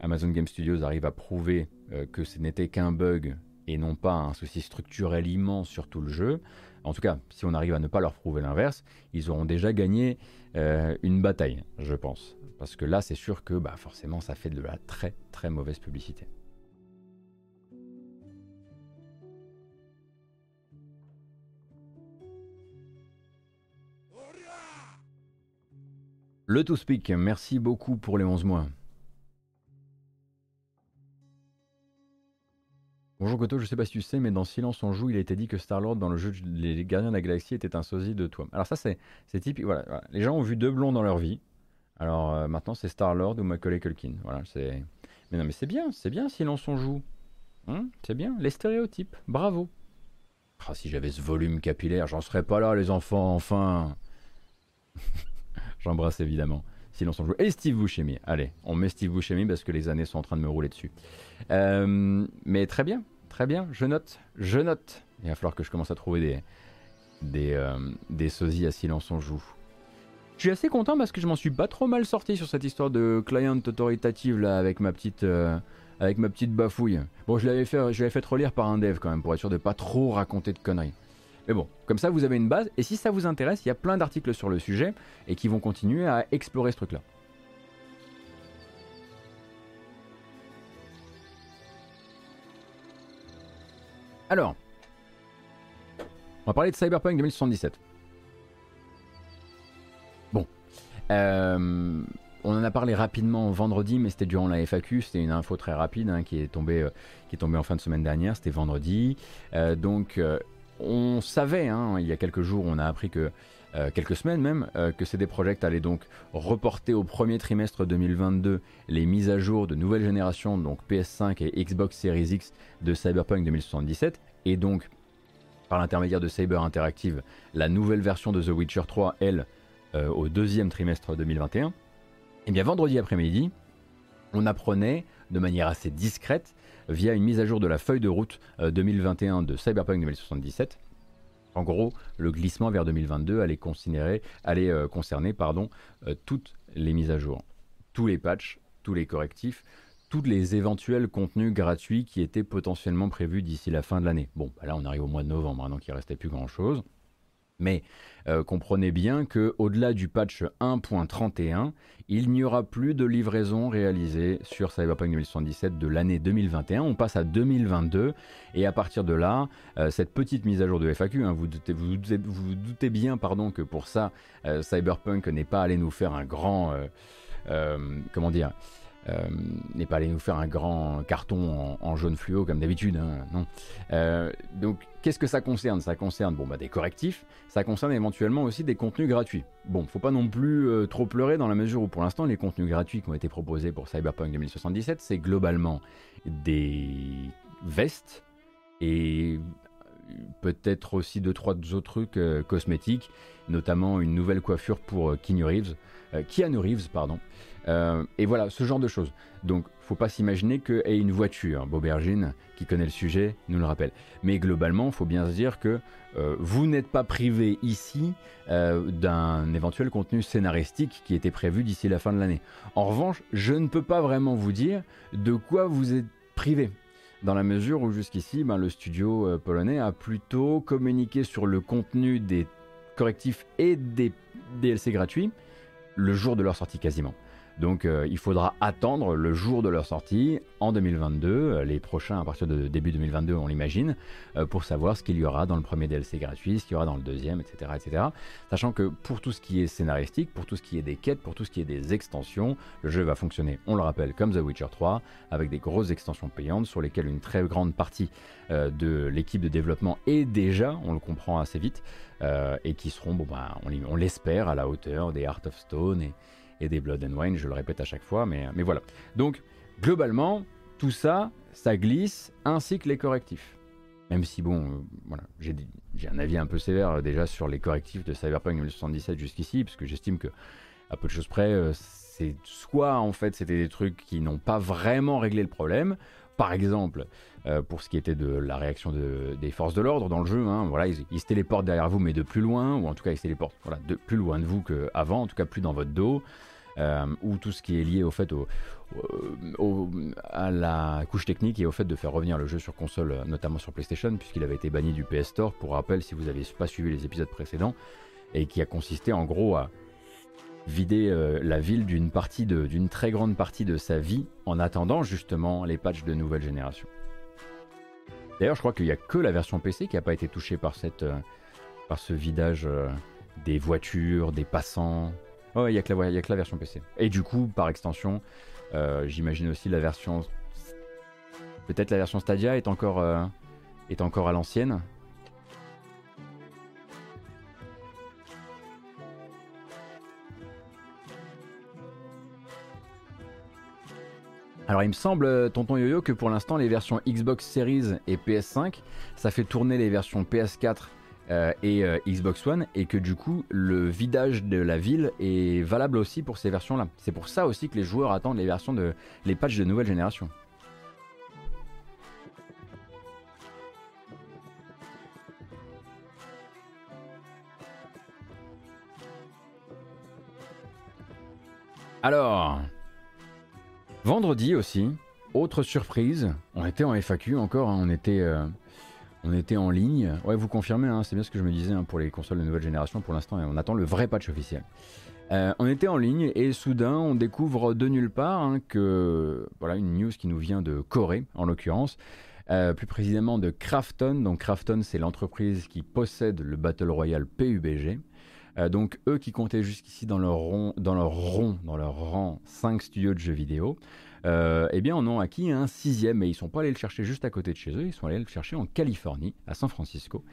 Amazon Game Studios arrive à prouver que ce n'était qu'un bug et non pas un souci structurel immense sur tout le jeu, en tout cas, si on arrive à ne pas leur prouver l'inverse, ils auront déjà gagné euh, une bataille, je pense. Parce que là, c'est sûr que bah, forcément, ça fait de la très très mauvaise publicité. Le To Speak, merci beaucoup pour les 11 mois. Bonjour Goto, je sais pas si tu sais, mais dans Silence on joue, il a été dit que Star-Lord dans le jeu Les Gardiens de la Galaxie était un sosie de toi. Alors ça c'est typique, voilà, Les gens ont vu deux blonds dans leur vie. Alors euh, maintenant c'est Star-Lord ou Macaulay Culkin. Voilà, c'est... Mais non mais c'est bien, c'est bien Silence on joue. Hein, c'est bien, les stéréotypes, bravo. Ah, si j'avais ce volume capillaire, j'en serais pas là les enfants, enfin. J'embrasse évidemment. Silence on joue. Et Steve Buscemi. Allez, on met Steve Buscemi parce que les années sont en train de me rouler dessus. Euh, mais très bien, très bien, je note, je note. Il va falloir que je commence à trouver des, des, euh, des sosies à silence on joue. Je suis assez content parce que je m'en suis pas trop mal sorti sur cette histoire de client autoritative là avec ma petite, euh, avec ma petite bafouille. Bon, je l'avais fait, je l'avais fait relire par un dev quand même pour être sûr de pas trop raconter de conneries. Mais bon, comme ça vous avez une base et si ça vous intéresse, il y a plein d'articles sur le sujet et qui vont continuer à explorer ce truc-là. Alors, on va parler de Cyberpunk 2077. Bon. Euh, on en a parlé rapidement vendredi, mais c'était durant la FAQ. C'était une info très rapide hein, qui, est tombée, euh, qui est tombée en fin de semaine dernière. C'était vendredi. Euh, donc, on savait, hein, il y a quelques jours, on a appris que euh, quelques semaines même, euh, que CD Projekt allait donc reporter au premier trimestre 2022 les mises à jour de nouvelle génération, donc PS5 et Xbox Series X de Cyberpunk 2077, et donc par l'intermédiaire de Cyber Interactive, la nouvelle version de The Witcher 3, elle, euh, au deuxième trimestre 2021. Et eh bien vendredi après-midi, on apprenait de manière assez discrète, via une mise à jour de la feuille de route 2021 de Cyberpunk 2077, en gros, le glissement vers 2022 allait, euh, concerner euh, toutes les mises à jour, tous les patchs, tous les correctifs, tous les éventuels contenus gratuits qui étaient potentiellement prévus d'ici la fin de l'année. Bon, bah là on arrive au mois de novembre, hein, donc il ne restait plus grand-chose. Mais euh, comprenez bien que au-delà du patch 1.31, il n'y aura plus de livraison réalisée sur Cyberpunk 2077 de l'année 2021. On passe à 2022 et à partir de là, euh, cette petite mise à jour de FAQ, hein, vous, doutez, vous, doutez, bien pardon, que pour ça, euh, Cyberpunk n'est pas allé nous faire un grand, comment dire, n'est pas allé nous faire un grand carton en, jaune fluo comme d'habitude. Hein, non. Donc, qu'est-ce que ça concerne? Ça concerne bon, bah, des correctifs, ça concerne éventuellement aussi des contenus gratuits. Bon, faut pas non plus euh, trop pleurer dans la mesure où pour l'instant, les contenus gratuits qui ont été proposés pour Cyberpunk 2077, c'est globalement des vestes et peut-être aussi deux, trois autres trucs cosmétiques, notamment une nouvelle coiffure pour Keanu Reeves, Keanu Reeves, pardon. Euh, et voilà, ce genre de choses. Donc, faut pas s'imaginer que et une voiture, Bobergine, qui connaît le sujet, nous le rappelle. Mais globalement, faut bien se dire que euh, vous n'êtes pas privé ici euh, d'un éventuel contenu scénaristique qui était prévu d'ici la fin de l'année. En revanche, je ne peux pas vraiment vous dire de quoi vous êtes privé. Dans la mesure où jusqu'ici, ben, le studio polonais a plutôt communiqué sur le contenu des correctifs et des DLC gratuits le jour de leur sortie quasiment. Donc euh, il faudra attendre le jour de leur sortie en 2022, euh, les prochains à partir de début 2022 on l'imagine, euh, pour savoir ce qu'il y aura dans le premier DLC gratuit, ce qu'il y aura dans le deuxième, etc., etc. Sachant que pour tout ce qui est scénaristique, pour tout ce qui est des quêtes, pour tout ce qui est des extensions, le jeu va fonctionner, on le rappelle, comme The Witcher 3, avec des grosses extensions payantes sur lesquelles une très grande partie de l'équipe de développement est déjà, on le comprend assez vite, et qui seront, bon, bah, on, l'espère, à la hauteur des Heart of Stone et et des Blood and Wine, je le répète à chaque fois, mais, mais voilà. Donc, globalement, tout ça, ça glisse, ainsi que les correctifs. Même si, bon, euh, voilà, j'ai un avis un peu sévère euh, déjà sur les correctifs de Cyberpunk 2077 jusqu'ici, parce que j'estime que, à peu de choses près, euh, c'est soit en fait c'était des trucs qui n'ont pas vraiment réglé le problème. Par exemple, pour ce qui était de la réaction des forces de l'ordre dans le jeu, hein, voilà, ils, ils, se téléportent derrière vous, mais de plus loin, ou en tout cas ils se téléportent voilà, de plus loin de vous qu'avant, en tout cas plus dans votre dos. Euh, ou tout ce qui est lié au fait à la couche technique et au fait de faire revenir le jeu sur console, notamment sur PlayStation, puisqu'il avait été banni du PS Store, pour rappel si vous n'avez pas suivi les épisodes précédents, et qui a consisté en gros à vider euh, la ville d'une partie d'une très grande partie de sa vie en attendant justement les patchs de nouvelle génération. D'ailleurs, je crois qu'il n'y a que la version PC qui n'a pas été touchée par, cette, euh, par ce vidage des voitures, des passants, Oh, il n'y a, que la version PC. Et du coup, par extension, euh, j'imagine aussi la version. Peut-être la version Stadia est encore, euh, est encore à l'ancienne. Alors il me semble, euh, tonton Yo-Yo, que pour l'instant les versions Xbox Series et PS5, ça fait tourner les versions PS4 euh, et euh, Xbox One et que du coup le vidage de la ville est valable aussi pour ces versions là. C'est pour ça aussi que les joueurs attendent les versions de les patchs de nouvelle génération. Alors, vendredi aussi, autre surprise, on était en FAQ encore, hein, on était euh, on était en ligne. Ouais, vous confirmez, hein, c'est bien ce que je me disais hein, pour les consoles de nouvelle génération pour l'instant, on attend le vrai patch officiel. Euh, on était en ligne et soudain on découvre de nulle part hein, que voilà une news qui nous vient de Corée en l'occurrence, euh, plus précisément de Krafton. Donc Krafton c'est l'entreprise qui possède le Battle Royale PUBG. Euh, donc eux qui comptaient jusqu'ici dans leur dans leur rond, dans leur rang 5 studios de jeux vidéo euh, eh bien, on a acquis un sixième et ils sont pas allés le chercher juste à côté de chez eux, ils sont allés le chercher en Californie, à San Francisco.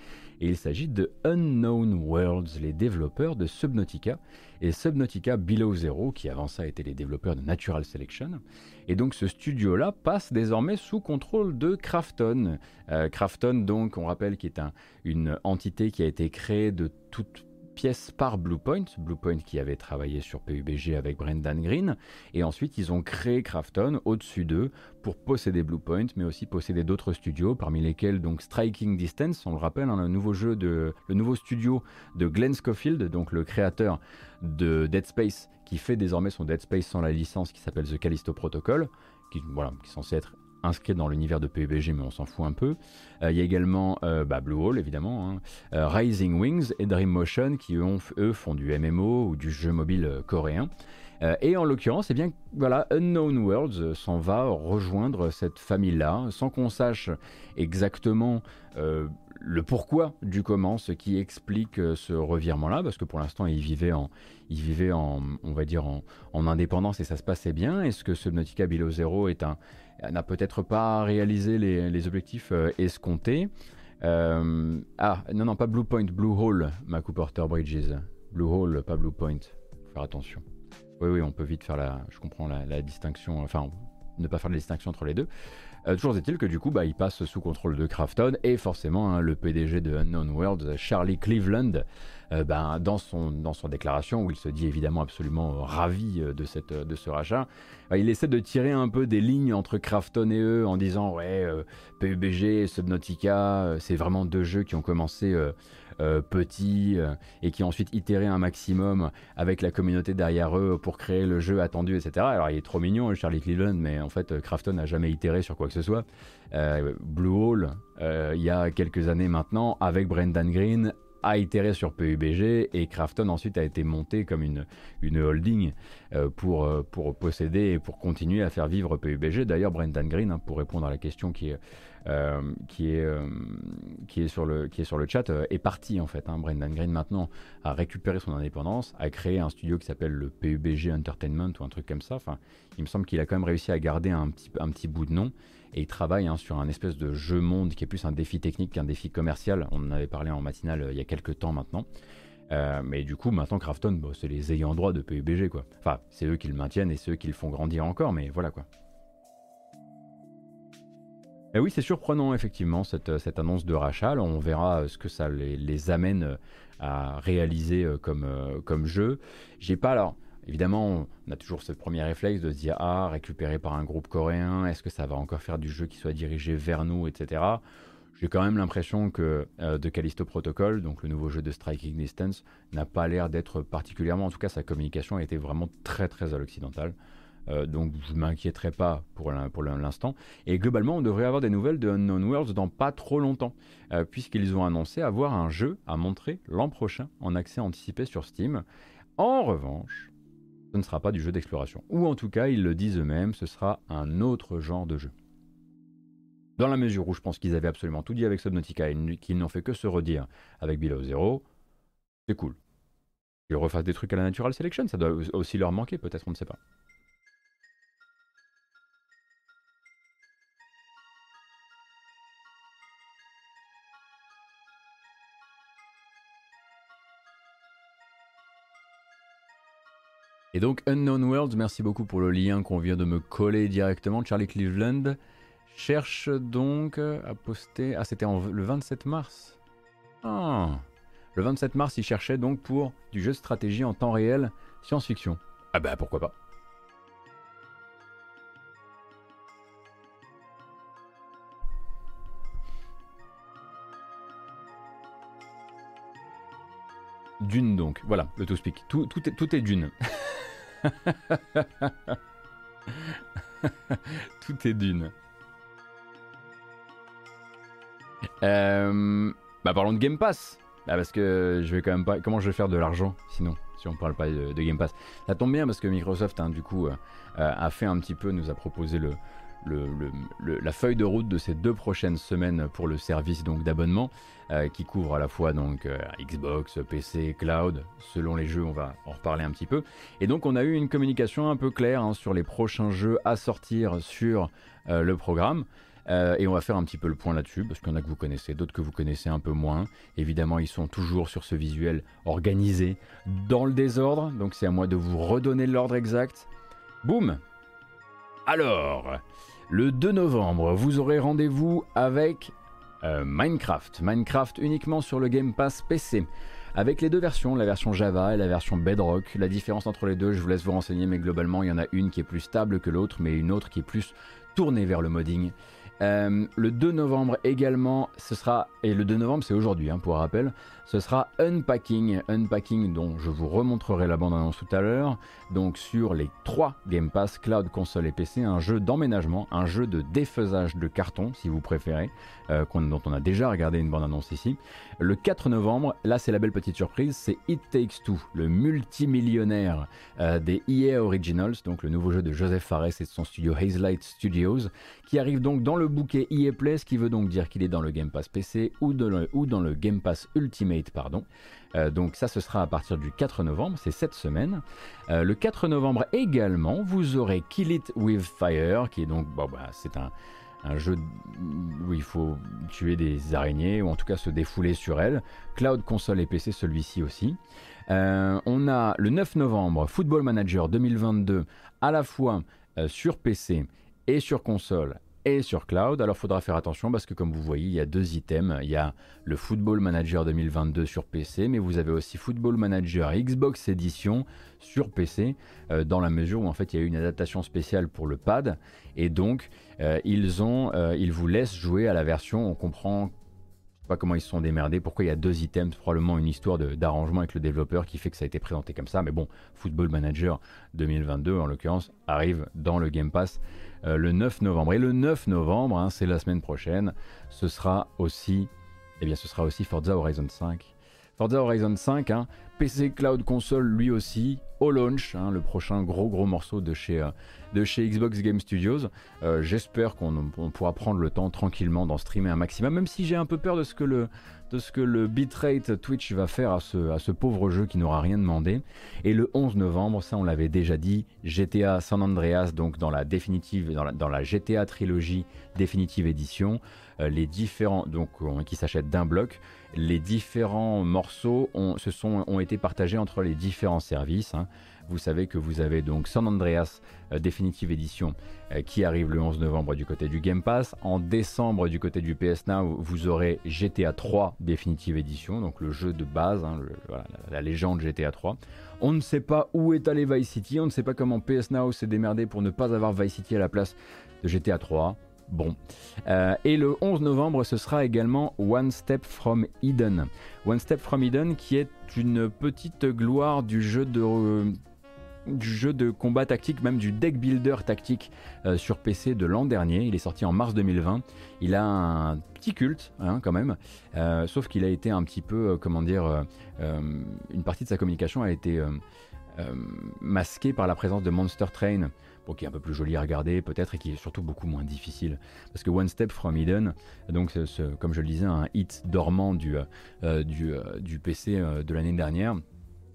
Et il s'agit de Unknown Worlds, les développeurs de Subnautica et Subnautica Below Zero, qui avant ça étaient les développeurs de Natural Selection. Et donc ce studio-là passe désormais sous contrôle de Krafton. Euh, Krafton, donc, on rappelle, qui est une entité qui a été créée de toute pièce par Bluepoint, Bluepoint qui avait travaillé sur PUBG avec Brendan Green, et ensuite ils ont créé Krafton au-dessus d'eux pour posséder Bluepoint, mais aussi posséder d'autres studios, parmi lesquels donc Striking Distance, on le rappelle, hein, le nouveau jeu de, le nouveau studio de Glenn Schofield, donc le créateur de Dead Space, qui fait désormais son Dead Space sans la licence qui s'appelle The Callisto Protocol, qui, voilà, qui est censé être inscrit dans l'univers de PUBG, mais on s'en fout un peu. Euh, il y a également euh, bah, Blue Hole, évidemment, hein. euh, Rising Wings et Dreammotion, qui eux font du MMO ou du jeu mobile coréen. et en l'occurrence, eh bien, voilà, Unknown Worlds s'en va rejoindre cette famille-là, sans qu'on sache exactement le pourquoi du comment, ce qui explique ce revirement-là, parce que pour l'instant, il vivait en, en, on va dire, en, indépendance et ça se passait bien. Est-ce que Subnautica Below Zero est un, n'a peut-être pas réalisé les, les objectifs escomptés euh, ah, non, non, pas Blue Point, Blue Hole, Macu Porter Bridges. Blue Hole, pas Blue Point. Faut faire attention. Oui, oui, on peut vite faire la. Je comprends la, distinction. Enfin, ne pas faire la distinction entre les deux. Euh, toujours est-il que du coup, bah, il passe sous contrôle de Krafton et forcément hein, le PDG de Unknown Worlds, Charlie Cleveland, euh, ben, dans, son, déclaration, où il se dit évidemment absolument ravi de, ce rachat, bah, il essaie de tirer un peu des lignes entre Krafton et eux en disant ouais, euh, PUBG et Subnautica, euh, c'est vraiment deux jeux qui ont commencé petits et qui ont ensuite itéré un maximum avec la communauté derrière eux pour créer le jeu attendu, etc. Alors il est trop mignon, Charlie Cleveland, mais en fait Krafton n'a jamais itéré sur quoi que ce soit. Blue Hole, il y a quelques années maintenant, avec Brendan Green, a itéré sur PUBG et Krafton ensuite a été monté comme une, une holding euh, pour, euh, pour posséder et pour continuer à faire vivre PUBG. D'ailleurs, Brendan Green, hein, pour répondre à la question qui est, euh, qui est, qui est, sur, le, qui est sur le chat, est parti en fait. Hein. Brendan Green maintenant a récupéré son indépendance, a créé un studio qui s'appelle le PUBG Entertainment ou un truc comme ça. Enfin, il me semble qu'il a quand même réussi à garder un petit, un petit bout de nom et il travaille hein, sur un espèce de jeu monde qui est plus un défi technique qu'un défi commercial. On en avait parlé en matinale euh, il y a quelques temps maintenant. Euh, mais du coup, maintenant, Krafton, c'est les ayants droit de PUBG, quoi. Enfin, c'est eux qui le maintiennent et c'est eux qui le font grandir encore, mais voilà, quoi. Et oui, c'est surprenant, effectivement, cette, cette, annonce de rachat. on verra euh, ce que ça les, amène à réaliser comme, comme jeu. J'ai pas, alors, Évidemment, on a toujours ce premier réflexe de se dire Ah, récupéré par un groupe coréen, est-ce que ça va encore faire du jeu qui soit dirigé vers nous, etc. J'ai quand même l'impression que euh, de Callisto Protocol, donc le nouveau jeu de Striking Distance, n'a pas l'air d'être particulièrement, en tout cas sa communication a été vraiment très très à l'occidental. Euh, donc je ne m'inquiéterai pas pour l'instant. Et globalement, on devrait avoir des nouvelles de Unknown Worlds dans pas trop longtemps, euh, puisqu'ils ont annoncé avoir un jeu à montrer l'an prochain en accès anticipé sur Steam. En revanche, ce ne sera pas du jeu d'exploration. Ou en tout cas, ils le disent eux-mêmes, ce sera un autre genre de jeu. Dans la mesure où je pense qu'ils avaient absolument tout dit avec Subnautica et qu'ils n'ont fait que se redire avec Below Zero, c'est cool. Ils refassent des trucs à la Natural Selection, ça doit aussi leur manquer, peut-être, on ne sait pas. Et donc Unknown Worlds, merci beaucoup pour le lien qu'on vient de me coller directement. Charlie Cleveland cherche donc à poster... Ah c'était le 27 mars. Ah. Le 27 mars il cherchait donc pour du jeu de stratégie en temps réel science-fiction. Ah bah pourquoi pas. Dune donc, voilà, le to speak. Tout, tout, est, tout est Dune. Tout est d'une. Euh, bah parlons de Game Pass. Bah parce que je vais quand même pas. Comment je vais faire de l'argent sinon si on parle pas de, Game Pass? Ça tombe bien parce que Microsoft, hein, du coup, euh, euh, a fait un petit peu, nous a proposé le, la feuille de route de ces deux prochaines semaines pour le service donc d'abonnement euh, qui couvre à la fois donc euh, Xbox, PC, cloud, selon les jeux, on va en reparler un petit peu. Et donc on a eu une communication un peu claire hein, sur les prochains jeux à sortir sur euh, le programme. et on va faire un petit peu le point là-dessus, parce qu'il y en a que vous connaissez, d'autres que vous connaissez un peu moins. Évidemment, ils sont toujours sur ce visuel organisé dans le désordre, donc c'est à moi de vous redonner l'ordre exact. Boum Alors, le 2 novembre, vous aurez rendez-vous avec euh, Minecraft. Minecraft uniquement sur le Game Pass PC. Avec les deux versions, la version Java et la version Bedrock. La différence entre les deux, je vous laisse vous renseigner, mais globalement, il y en a une qui est plus stable que l'autre, mais une autre qui est plus tournée vers le modding. Euh, le 2 novembre également, ce sera, et le 2 novembre c'est aujourd'hui hein, pour rappel, ce sera Unpacking, Unpacking dont je vous remontrerai la bande-annonce tout à l'heure, donc sur les trois Game Pass, Cloud, Console et PC, un jeu d'emménagement, un jeu de défaisage de carton si vous préférez, euh, dont on a déjà regardé une bande-annonce ici. Le 4 novembre, là c'est la belle petite surprise, c'est It Takes Two, le multimillionnaire euh, des EA Originals, donc le nouveau jeu de Joseph Fares et de son studio Hazelight Studios, qui arrive donc dans le bouquet EA Play, ce qui veut donc dire qu'il est dans le Game Pass PC ou dans le Game Pass Ultimate, pardon. Euh, donc ça, ce sera à partir du 4 novembre, c'est cette semaine. Euh, le 4 novembre également, vous aurez Kill It With Fire, qui est donc, bah, c'est un, jeu où il faut tuer des araignées, ou en tout cas se défouler sur elles. Cloud, console et PC, celui-ci aussi. Euh, on a le 9 novembre, Football Manager 2022, à la fois sur PC et sur console et sur cloud. Alors faudra faire attention parce que comme vous voyez, il y a deux items. Il y a le Football Manager 2022 sur PC, mais vous avez aussi Football Manager Xbox Edition sur PC, euh, dans la mesure où en fait il y a eu une adaptation spéciale pour le pad, et donc euh, ils, ont, euh, ils vous laissent jouer à la version, on comprend pas comment ils se sont démerdés, pourquoi il y a deux items, probablement une histoire d'arrangement avec le développeur qui fait que ça a été présenté comme ça, mais bon, Football Manager 2022 en l'occurrence arrive dans le Game Pass le 9 novembre. Et le 9 novembre, hein, c'est la semaine prochaine, ce sera eh ce sera aussi Forza Horizon 5. Forza Horizon 5, hein, PC Cloud Console lui aussi, au launch, hein, le prochain gros gros morceau de chez, euh, de chez Xbox Game Studios. Euh, j'espère qu'on pourra prendre le temps tranquillement d'en streamer un maximum, même si j'ai un peu peur de ce que le, de ce que le bitrate Twitch va faire à ce, à ce pauvre jeu qui n'aura rien demandé. Et le 11 novembre, ça on l'avait déjà dit, GTA San Andreas, donc dans la définitive, dans la, GTA trilogie définitive édition, euh, les différents, donc qui s'achètent d'un bloc, les différents morceaux ont, été partagés entre les différents services. Hein. Vous savez que vous avez donc San Andreas euh, Definitive Edition euh, qui arrive le 11 novembre du côté du Game Pass. En décembre du côté du PS Now, vous aurez GTA 3 Definitive Edition, donc le jeu de base, hein, la, légende GTA 3. On ne sait pas où est allé Vice City, on ne sait pas comment PS Now s'est démerdé pour ne pas avoir Vice City à la place de GTA 3. Bon. Euh, et le 11 novembre, ce sera également One Step from Eden. One Step from Eden qui est une petite gloire du jeu de du jeu de combat tactique, même du deck builder tactique euh, sur PC de l'an dernier. Il est sorti en mars 2020. Il a un petit culte hein, quand même, euh, sauf qu'il a été un petit peu, euh, comment dire, une partie de sa communication a été masquée par la présence de Monster Train. Qui est un peu plus joli à regarder peut-être et qui est surtout beaucoup moins difficile. Parce que One Step from Eden, donc comme je le disais, un hit dormant du, du, du PC de l'année dernière,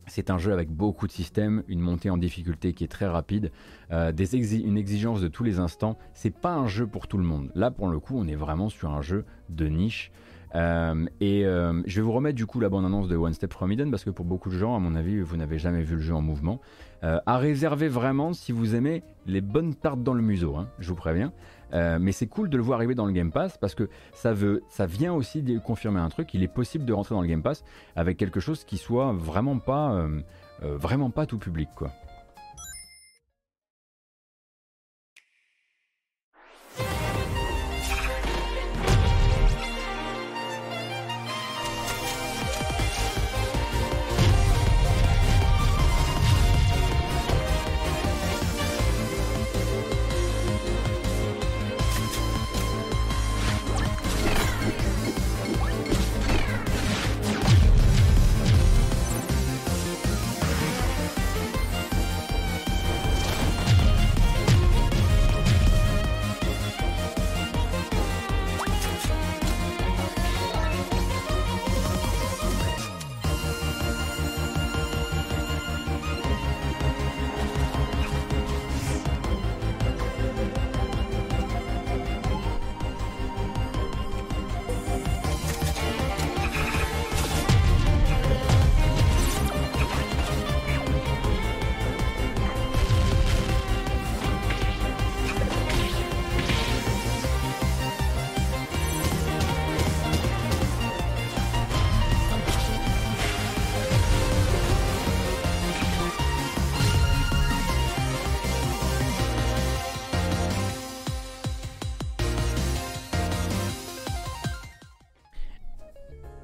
c'est un jeu avec beaucoup de systèmes, une montée en difficulté qui est très rapide, euh, une exigence de tous les instants. C'est pas un jeu pour tout le monde. Là, pour le coup, on est vraiment sur un jeu de niche. Euh, et euh, je vais vous remettre du coup la bande-annonce de One Step From Eden parce que pour beaucoup de gens, à mon avis, vous n'avez jamais vu le jeu en mouvement. à réserver vraiment si vous aimez les bonnes tartes dans le museau, hein, je vous préviens. Euh, mais c'est cool de le voir arriver dans le Game Pass parce que ça, veut, ça vient aussi de confirmer un truc. Il est possible de rentrer dans le Game Pass avec quelque chose qui soit vraiment pas, euh, euh, vraiment pas tout public, quoi.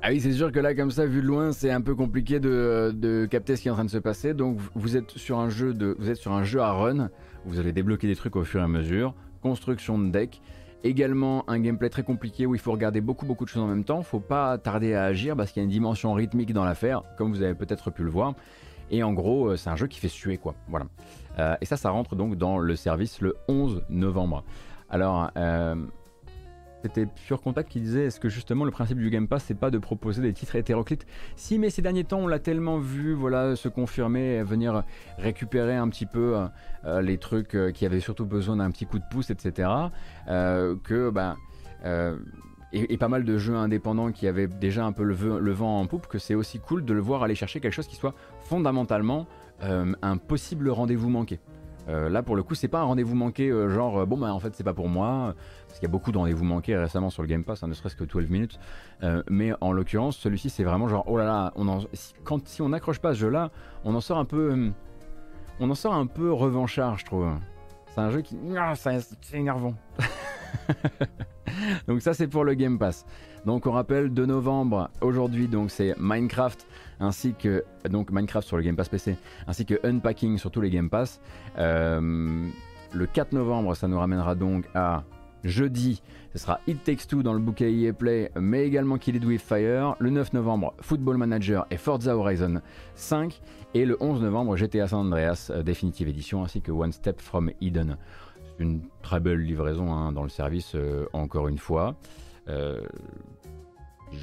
Ah oui, c'est sûr que là, comme ça, vu de loin, c'est un peu compliqué de, capter ce qui est en train de se passer. Donc, vous êtes sur un jeu de, vous êtes sur un jeu à run. Vous allez débloquer des trucs au fur et à mesure. Construction de deck. Également un gameplay très compliqué où il faut regarder beaucoup beaucoup de choses en même temps. Faut pas tarder à agir parce qu'il y a une dimension rythmique dans l'affaire, comme vous avez peut-être pu le voir. Et en gros, euh, c'est un jeu qui fait suer quoi. Voilà. Euh, et ça, ça rentre donc dans le service le 11 novembre. Alors, euh, c'était Pure Contact qui disait est-ce que justement le principe du Game Pass c'est pas de proposer des titres hétéroclites Si, mais ces derniers temps on l'a tellement vu, voilà, se confirmer, venir récupérer un petit peu euh, les trucs euh, qui avaient surtout besoin d'un petit coup de pouce, etc. Euh, que bah et, pas mal de jeux indépendants qui avaient déjà un peu le, vent en poupe, que c'est aussi cool de le voir aller chercher quelque chose qui soit fondamentalement un possible rendez-vous manqué. là pour le coup c'est pas un rendez-vous manqué genre bon bah en fait c'est pas pour moi parce qu'il y a beaucoup de rendez-vous manqués récemment sur le Game Pass, hein, ne serait-ce que 12 minutes. Euh, mais en l'occurrence, celui-ci, c'est vraiment genre, oh là là, si, quand, si on n'accroche pas ce jeu-là, on en sort un peu. Euh, on en sort un peu revanchard, je trouve. C'est un jeu qui. Ah, c'est énervant. donc, ça, c'est pour le Game Pass. Donc, on rappelle, de novembre, aujourd'hui, donc c'est Minecraft ainsi que donc Minecraft sur le Game Pass PC, ainsi que Unpacking sur tous les Game Pass. Euh, le 4 novembre, ça nous ramènera donc à Jeudi, ce sera It Takes Two dans le bouquet EA Play, mais également Kill It With Fire. Le 9 novembre, Football Manager et Forza Horizon 5. Et le 11 novembre, GTA San Andreas euh, Definitive Edition, ainsi que One Step from Eden. Une très belle livraison hein, dans le service, euh, encore une fois. Euh,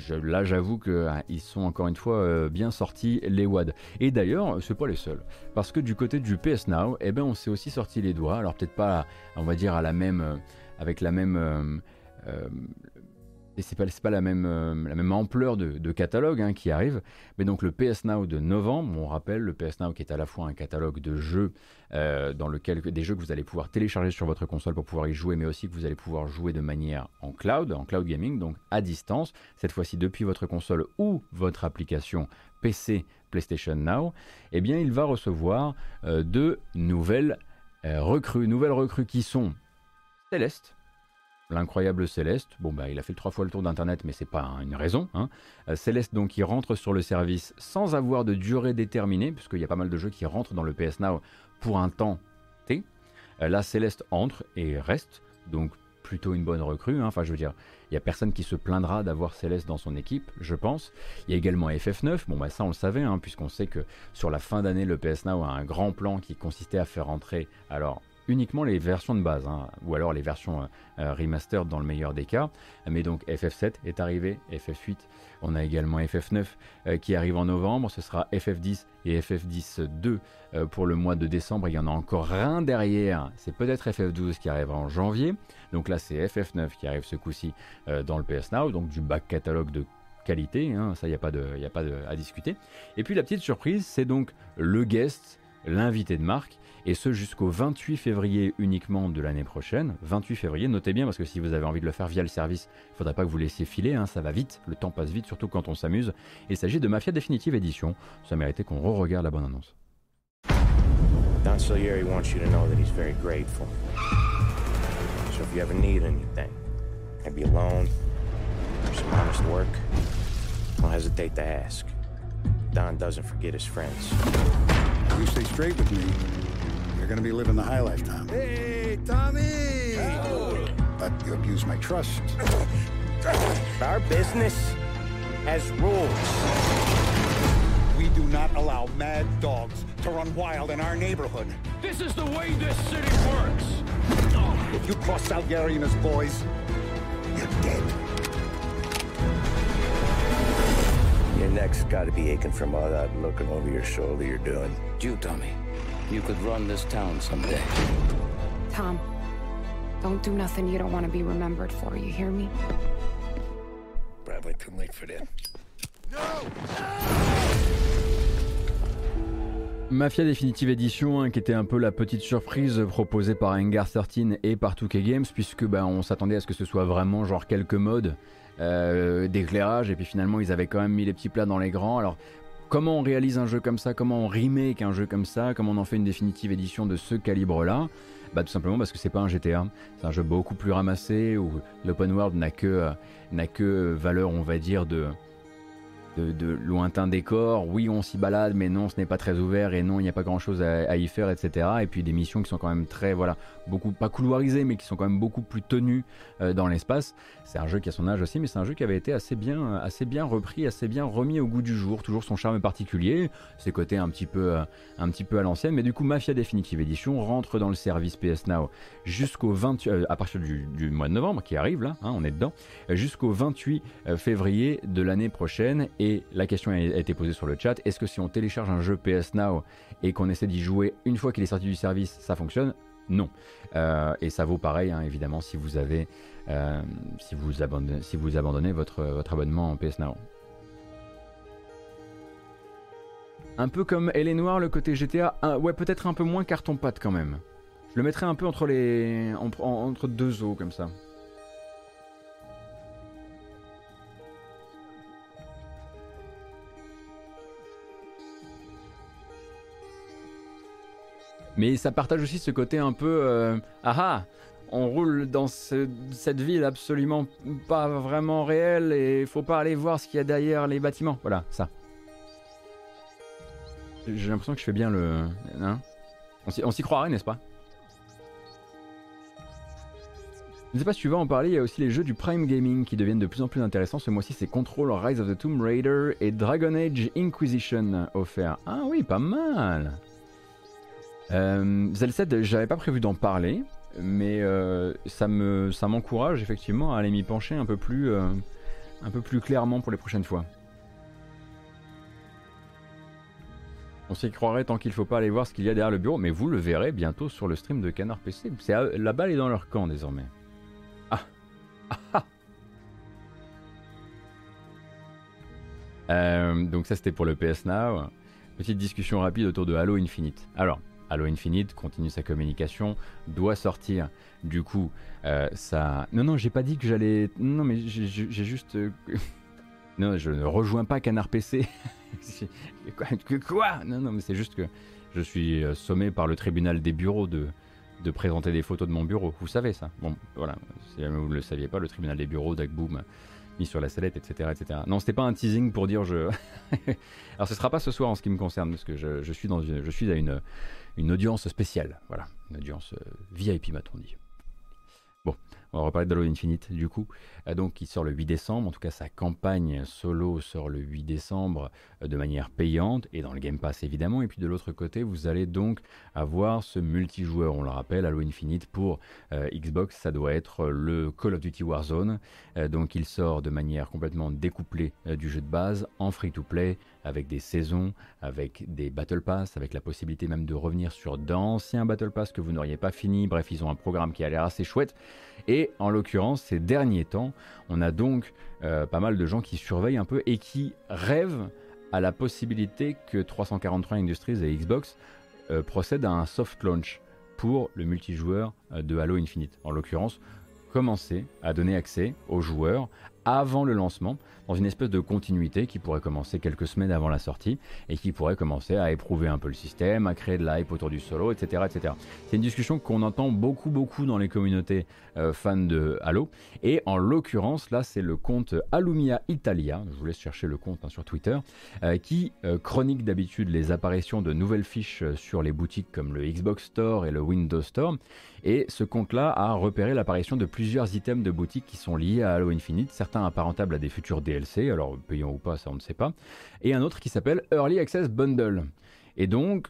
là, j'avoue qu'ils ah, sont encore une fois bien sortis les WAD. Et d'ailleurs, c'est pas les seuls. Parce que du côté du PS Now, eh ben, on s'est aussi sorti les doigts. Alors, peut-être pas, on va dire, à la même avec la même euh, euh, c'est pas, pas la, même, euh, la même ampleur de, catalogue hein, qui arrive, mais donc le PS Now de novembre, on rappelle, le PS Now qui est à la fois un catalogue de jeux, dans lequel des jeux que vous allez pouvoir télécharger sur votre console pour pouvoir y jouer, mais aussi que vous allez pouvoir jouer de manière en cloud, en cloud gaming, donc à distance, cette fois-ci depuis votre console ou votre application PC PlayStation Now, eh bien il va recevoir de nouvelles recrues, nouvelles recrues qui sont Céleste. L'incroyable Céleste, bon bah il a fait trois fois le tour d'internet mais c'est pas une raison. Hein. Euh, Céleste donc il rentre sur le service sans avoir de durée déterminée, puisqu'il y a pas mal de jeux qui rentrent dans le PS Now pour un temps T. Euh, là Céleste entre et reste, donc plutôt une bonne recrue. Hein. Enfin je veux dire, il n'y a personne qui se plaindra d'avoir Céleste dans son équipe, je pense. Il y a également FF9, bon bah ça on le savait, hein, puisqu'on sait que sur la fin d'année le PS Now a un grand plan qui consistait à faire entrer alors uniquement les versions de base, hein, ou alors les versions euh, euh, remastered dans le meilleur des cas. Mais donc FF7 est arrivé, FF8, on a également FF9 euh, qui arrive en novembre, ce sera FF10 et FF10-2 pour le mois de décembre. Il y en a encore un derrière, c'est peut-être FF12 qui arrivera en janvier. Donc là c'est FF9 qui arrive ce coup-ci dans le PS Now, donc du back catalogue de qualité, hein, ça il n'y a pas, de, a pas à discuter. Et puis la petite surprise, c'est donc le guest, l'invité de marque, et ce jusqu'au 28 février uniquement de l'année prochaine. 28 février, notez bien parce que si vous avez envie de le faire via le service, il ne faudra pas que vous laissiez filer, hein, ça va vite, le temps passe vite, surtout quand on s'amuse. Il s'agit de Mafia Definitive Edition, ça méritait qu'on re-regarde la bonne annonce. Don Salieri wants you to know that he's very grateful. So if you ever need anything, maybe a loan, or some honest work, don't hesitate to ask. Don doesn't forget his friends. You stay straight with me, you're gonna be living the high life, Tom. Hey, Tommy! But you abuse my trust. Our business has rules. We do not allow mad dogs to run wild in our neighborhood. This is the way this city works. If you cross Salieri and boys, you're dead. Your neck's got to be aching from all that looking over your shoulder you're doing. You, Tommy. You could run this town someday. Tom, don't do nothing you don't want to be remembered for, you hear me? Probably too late for that. No! Mafia Definitive Edition, hein, qui était un peu la petite surprise proposée par Engar 13 et par 2K Games, puisque bah, on s'attendait à ce que ce soit vraiment genre quelques modes euh, d'éclairage, et puis finalement ils avaient quand même mis les petits plats dans les grands. Alors Comment on réalise un jeu comme ça? Comment on remake un jeu comme ça? Comment on en fait une définitive édition de ce calibre-là? Bah, tout simplement parce que c'est pas un GTA, c'est un jeu beaucoup plus ramassé où l'open world n'a que, n'a que valeur, on va dire, de, de, lointains décors. Oui, on s'y balade, mais non, ce n'est pas très ouvert et non, il n'y a pas grand chose à, y faire, etc. Et puis des missions qui sont quand même très, voilà, beaucoup, pas couloirisées, mais qui sont quand même beaucoup plus tenues euh, dans l'espace. C'est un jeu qui a son âge aussi, mais c'est un jeu qui avait été assez bien, assez bien repris, assez bien remis au goût du jour. Toujours son charme particulier, ses côtés un petit peu, euh, un petit peu à l'ancienne. Mais du coup, Mafia Definitive Edition rentre dans le service PS Now jusqu'au 28, euh, à partir du, mois de novembre qui arrive là, hein, on est dedans, jusqu'au 28 février de l'année prochaine. Et la question a été posée sur le chat est-ce que si on télécharge un jeu PS Now et qu'on essaie d'y jouer une fois qu'il est sorti du service, ça fonctionne? Non. Euh, et ça vaut pareil, hein, évidemment, si vous avez, euh, si vous abandonnez, votre, abonnement en PS Now. Un peu comme Elle est noire, le côté GTA, ouais, peut-être un peu moins carton-pâte quand même. Je le mettrais un peu entre les, entre deux eaux comme ça. Mais ça partage aussi ce côté un peu euh, ah ah on roule dans cette ville absolument pas vraiment réelle et il faut pas aller voir ce qu'il y a derrière les bâtiments. Voilà, ça. J'ai l'impression que je fais bien le. Hein on s'y croirait, n'est-ce pas? Je ne sais pas si tu vas en parler, il y a aussi les jeux du Prime Gaming qui deviennent de plus en plus intéressants. Ce mois-ci, c'est Control, Rise of the Tomb Raider et Dragon Age Inquisition offerts. Ah oui, pas mal euh, j'avais pas prévu d'en parler, mais euh, ça me ça m'encourage effectivement à aller m'y pencher un peu plus euh, un peu plus clairement pour les prochaines fois. On s'y croirait tant qu'il faut pas aller voir ce qu'il y a derrière le bureau, mais vous le verrez bientôt sur le stream de Canard PC. C'est la balle est dans leur camp désormais. Ah, ah, ah. donc ça c'était pour le PS Now. Petite discussion rapide autour de Halo Infinite. Alors, Halo Infinite continue sa communication, doit sortir. Du coup, euh, ça. Non, non, j'ai pas dit que j'allais. Non, mais j'ai juste. Euh, non, je ne rejoins pas Canard PC. quoi, Non, non, mais c'est juste que je suis euh, sommé par le tribunal des bureaux de, de présenter des photos de mon bureau. Vous savez ça Bon, voilà. Si vous ne le saviez pas, le tribunal des bureaux d'Agboom mis sur la sellette, etc. etc. Non, c'était pas un teasing pour dire je. Alors ce sera pas ce soir en ce qui me concerne, parce que je, je suis, dans je suis à une, une audience spéciale. Voilà, une audience euh, VIP, m'a-t-on dit. Bon, on va reparler d'Halo Infinite du coup. Euh, donc il sort le 8 décembre, en tout cas sa campagne solo sort le 8 décembre euh, de manière payante et dans le Game Pass évidemment. Et puis de l'autre côté, vous allez donc avoir ce multijoueur, on le rappelle, Halo Infinite pour Xbox, ça doit être le Call of Duty Warzone. donc il sort de manière complètement découplée du jeu de base en free-to-play avec des saisons, avec des Battle Pass, avec la possibilité même de revenir sur d'anciens Battle Pass que vous n'auriez pas fini. Bref, ils ont un programme qui a l'air assez chouette. Et en l'occurrence, ces derniers temps, on a donc euh, pas mal de gens qui surveillent un peu et qui rêvent à la possibilité que 343 Industries et Xbox euh, procèdent à un soft launch pour le multijoueur euh, de Halo Infinite. En l'occurrence, commencer à donner accès aux joueurs avant le lancement dans une espèce de continuité qui pourrait commencer quelques semaines avant la sortie et qui pourrait commencer à éprouver un peu le système, à créer de l'hype autour du solo, etc. etc. C'est une discussion qu'on entend beaucoup beaucoup dans les communautés euh, fans de Halo et en l'occurrence là c'est le compte Alumia Italia, je vous laisse chercher le compte hein, sur Twitter, euh, qui euh, chronique d'habitude les apparitions de nouvelles fiches sur les boutiques comme le Xbox Store et le Windows Store et ce compte-là a repéré l'apparition de plusieurs items de boutique qui sont liés à Halo Infinite, certains apparentables à des futurs DLC, alors payants ou pas, ça on ne sait pas, et un autre qui s'appelle Early Access Bundle. Et donc,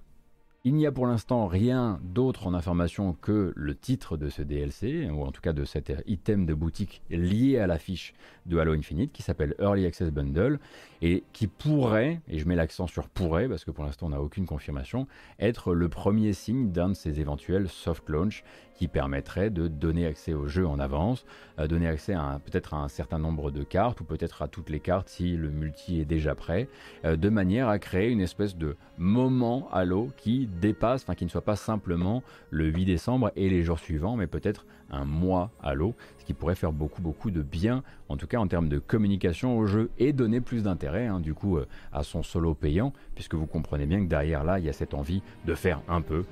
il n'y a pour l'instant rien d'autre en information que le titre de ce DLC, ou en tout cas de cet item de boutique lié à l'affiche de Halo Infinite, qui s'appelle Early Access Bundle, et qui pourrait, et je mets l'accent sur pourrait, parce que pour l'instant on n'a aucune confirmation, être le premier signe d'un de ces éventuels soft launch qui permettrait de donner accès au jeu en avance, donner accès à peut-être à un certain nombre de cartes, ou peut-être à toutes les cartes si le multi est déjà prêt, euh, de manière à créer une espèce de moment Halo qui dépasse, enfin qui ne soit pas simplement le 8 décembre et les jours suivants, mais peut-être un mois Halo, ce qui pourrait faire beaucoup beaucoup de bien, en tout cas en termes de communication au jeu et donner plus d'intérêt hein, du coup euh, à son solo payant, puisque vous comprenez bien que derrière là il y a cette envie de faire un peu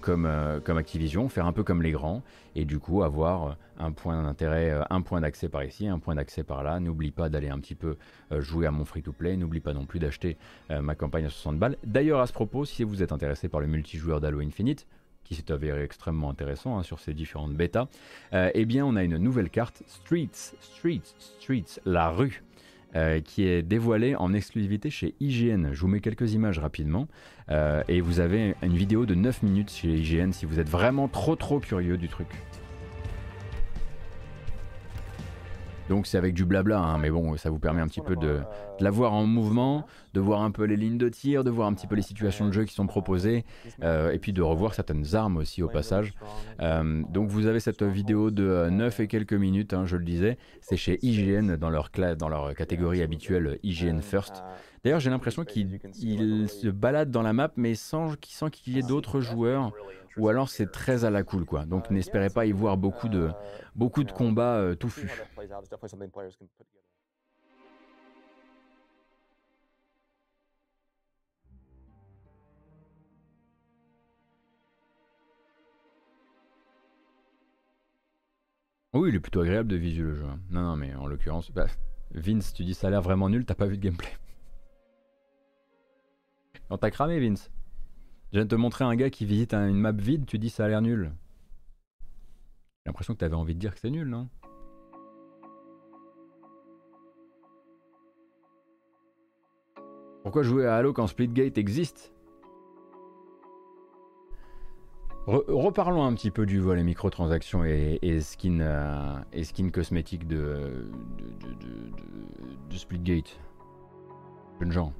comme, comme Activision, faire un peu comme les grands, et du coup avoir un point d'intérêt, un point d'accès par ici, un point d'accès par là. N'oublie pas d'aller un petit peu jouer à mon free-to-play, n'oublie pas non plus d'acheter ma campagne à 60 balles. D'ailleurs, à ce propos, si vous êtes intéressé par le multijoueur d'Halo Infinite, qui s'est avéré extrêmement intéressant hein, sur ces différentes bêtas, eh bien on a une nouvelle carte, Streets, Streets, Streets, la rue, euh, qui est dévoilé en exclusivité chez IGN. Je vous mets quelques images rapidement euh, et vous avez une vidéo de 9 minutes chez IGN si vous êtes vraiment trop trop curieux du truc. Donc c'est avec du blabla, hein, mais bon, ça vous permet un petit peu de, la voir en mouvement, de voir un peu les lignes de tir, de voir un petit peu les situations de jeu qui sont proposées, euh, et puis de revoir certaines armes aussi au passage. Euh, donc vous avez cette vidéo de 9 et quelques minutes, hein, je le disais, c'est chez IGN dans leur, dans leur catégorie habituelle IGN First. D'ailleurs j'ai l'impression qu'il se balade dans la map, mais sans qu'il y ait d'autres joueurs ou alors c'est très à la cool quoi. Donc n'espérez pas y voir beaucoup de, beaucoup de combats euh, touffus. Oui, il est plutôt agréable de visuel le jeu. Hein. Non, non, mais en l'occurrence, bah, Vince, tu dis ça a l'air vraiment nul, t'as pas vu de gameplay. On t'a cramé, Vince. Je viens de te montrer un gars qui visite une map vide, tu dis ça a l'air nul. J'ai l'impression que tu avais envie de dire que c'est nul, non? Pourquoi jouer à Halo quand Splitgate existe? Reparlons un petit peu du volet microtransactions et, et skin, euh, et skin cosmétique de, de, Splitgate. Jeune gens.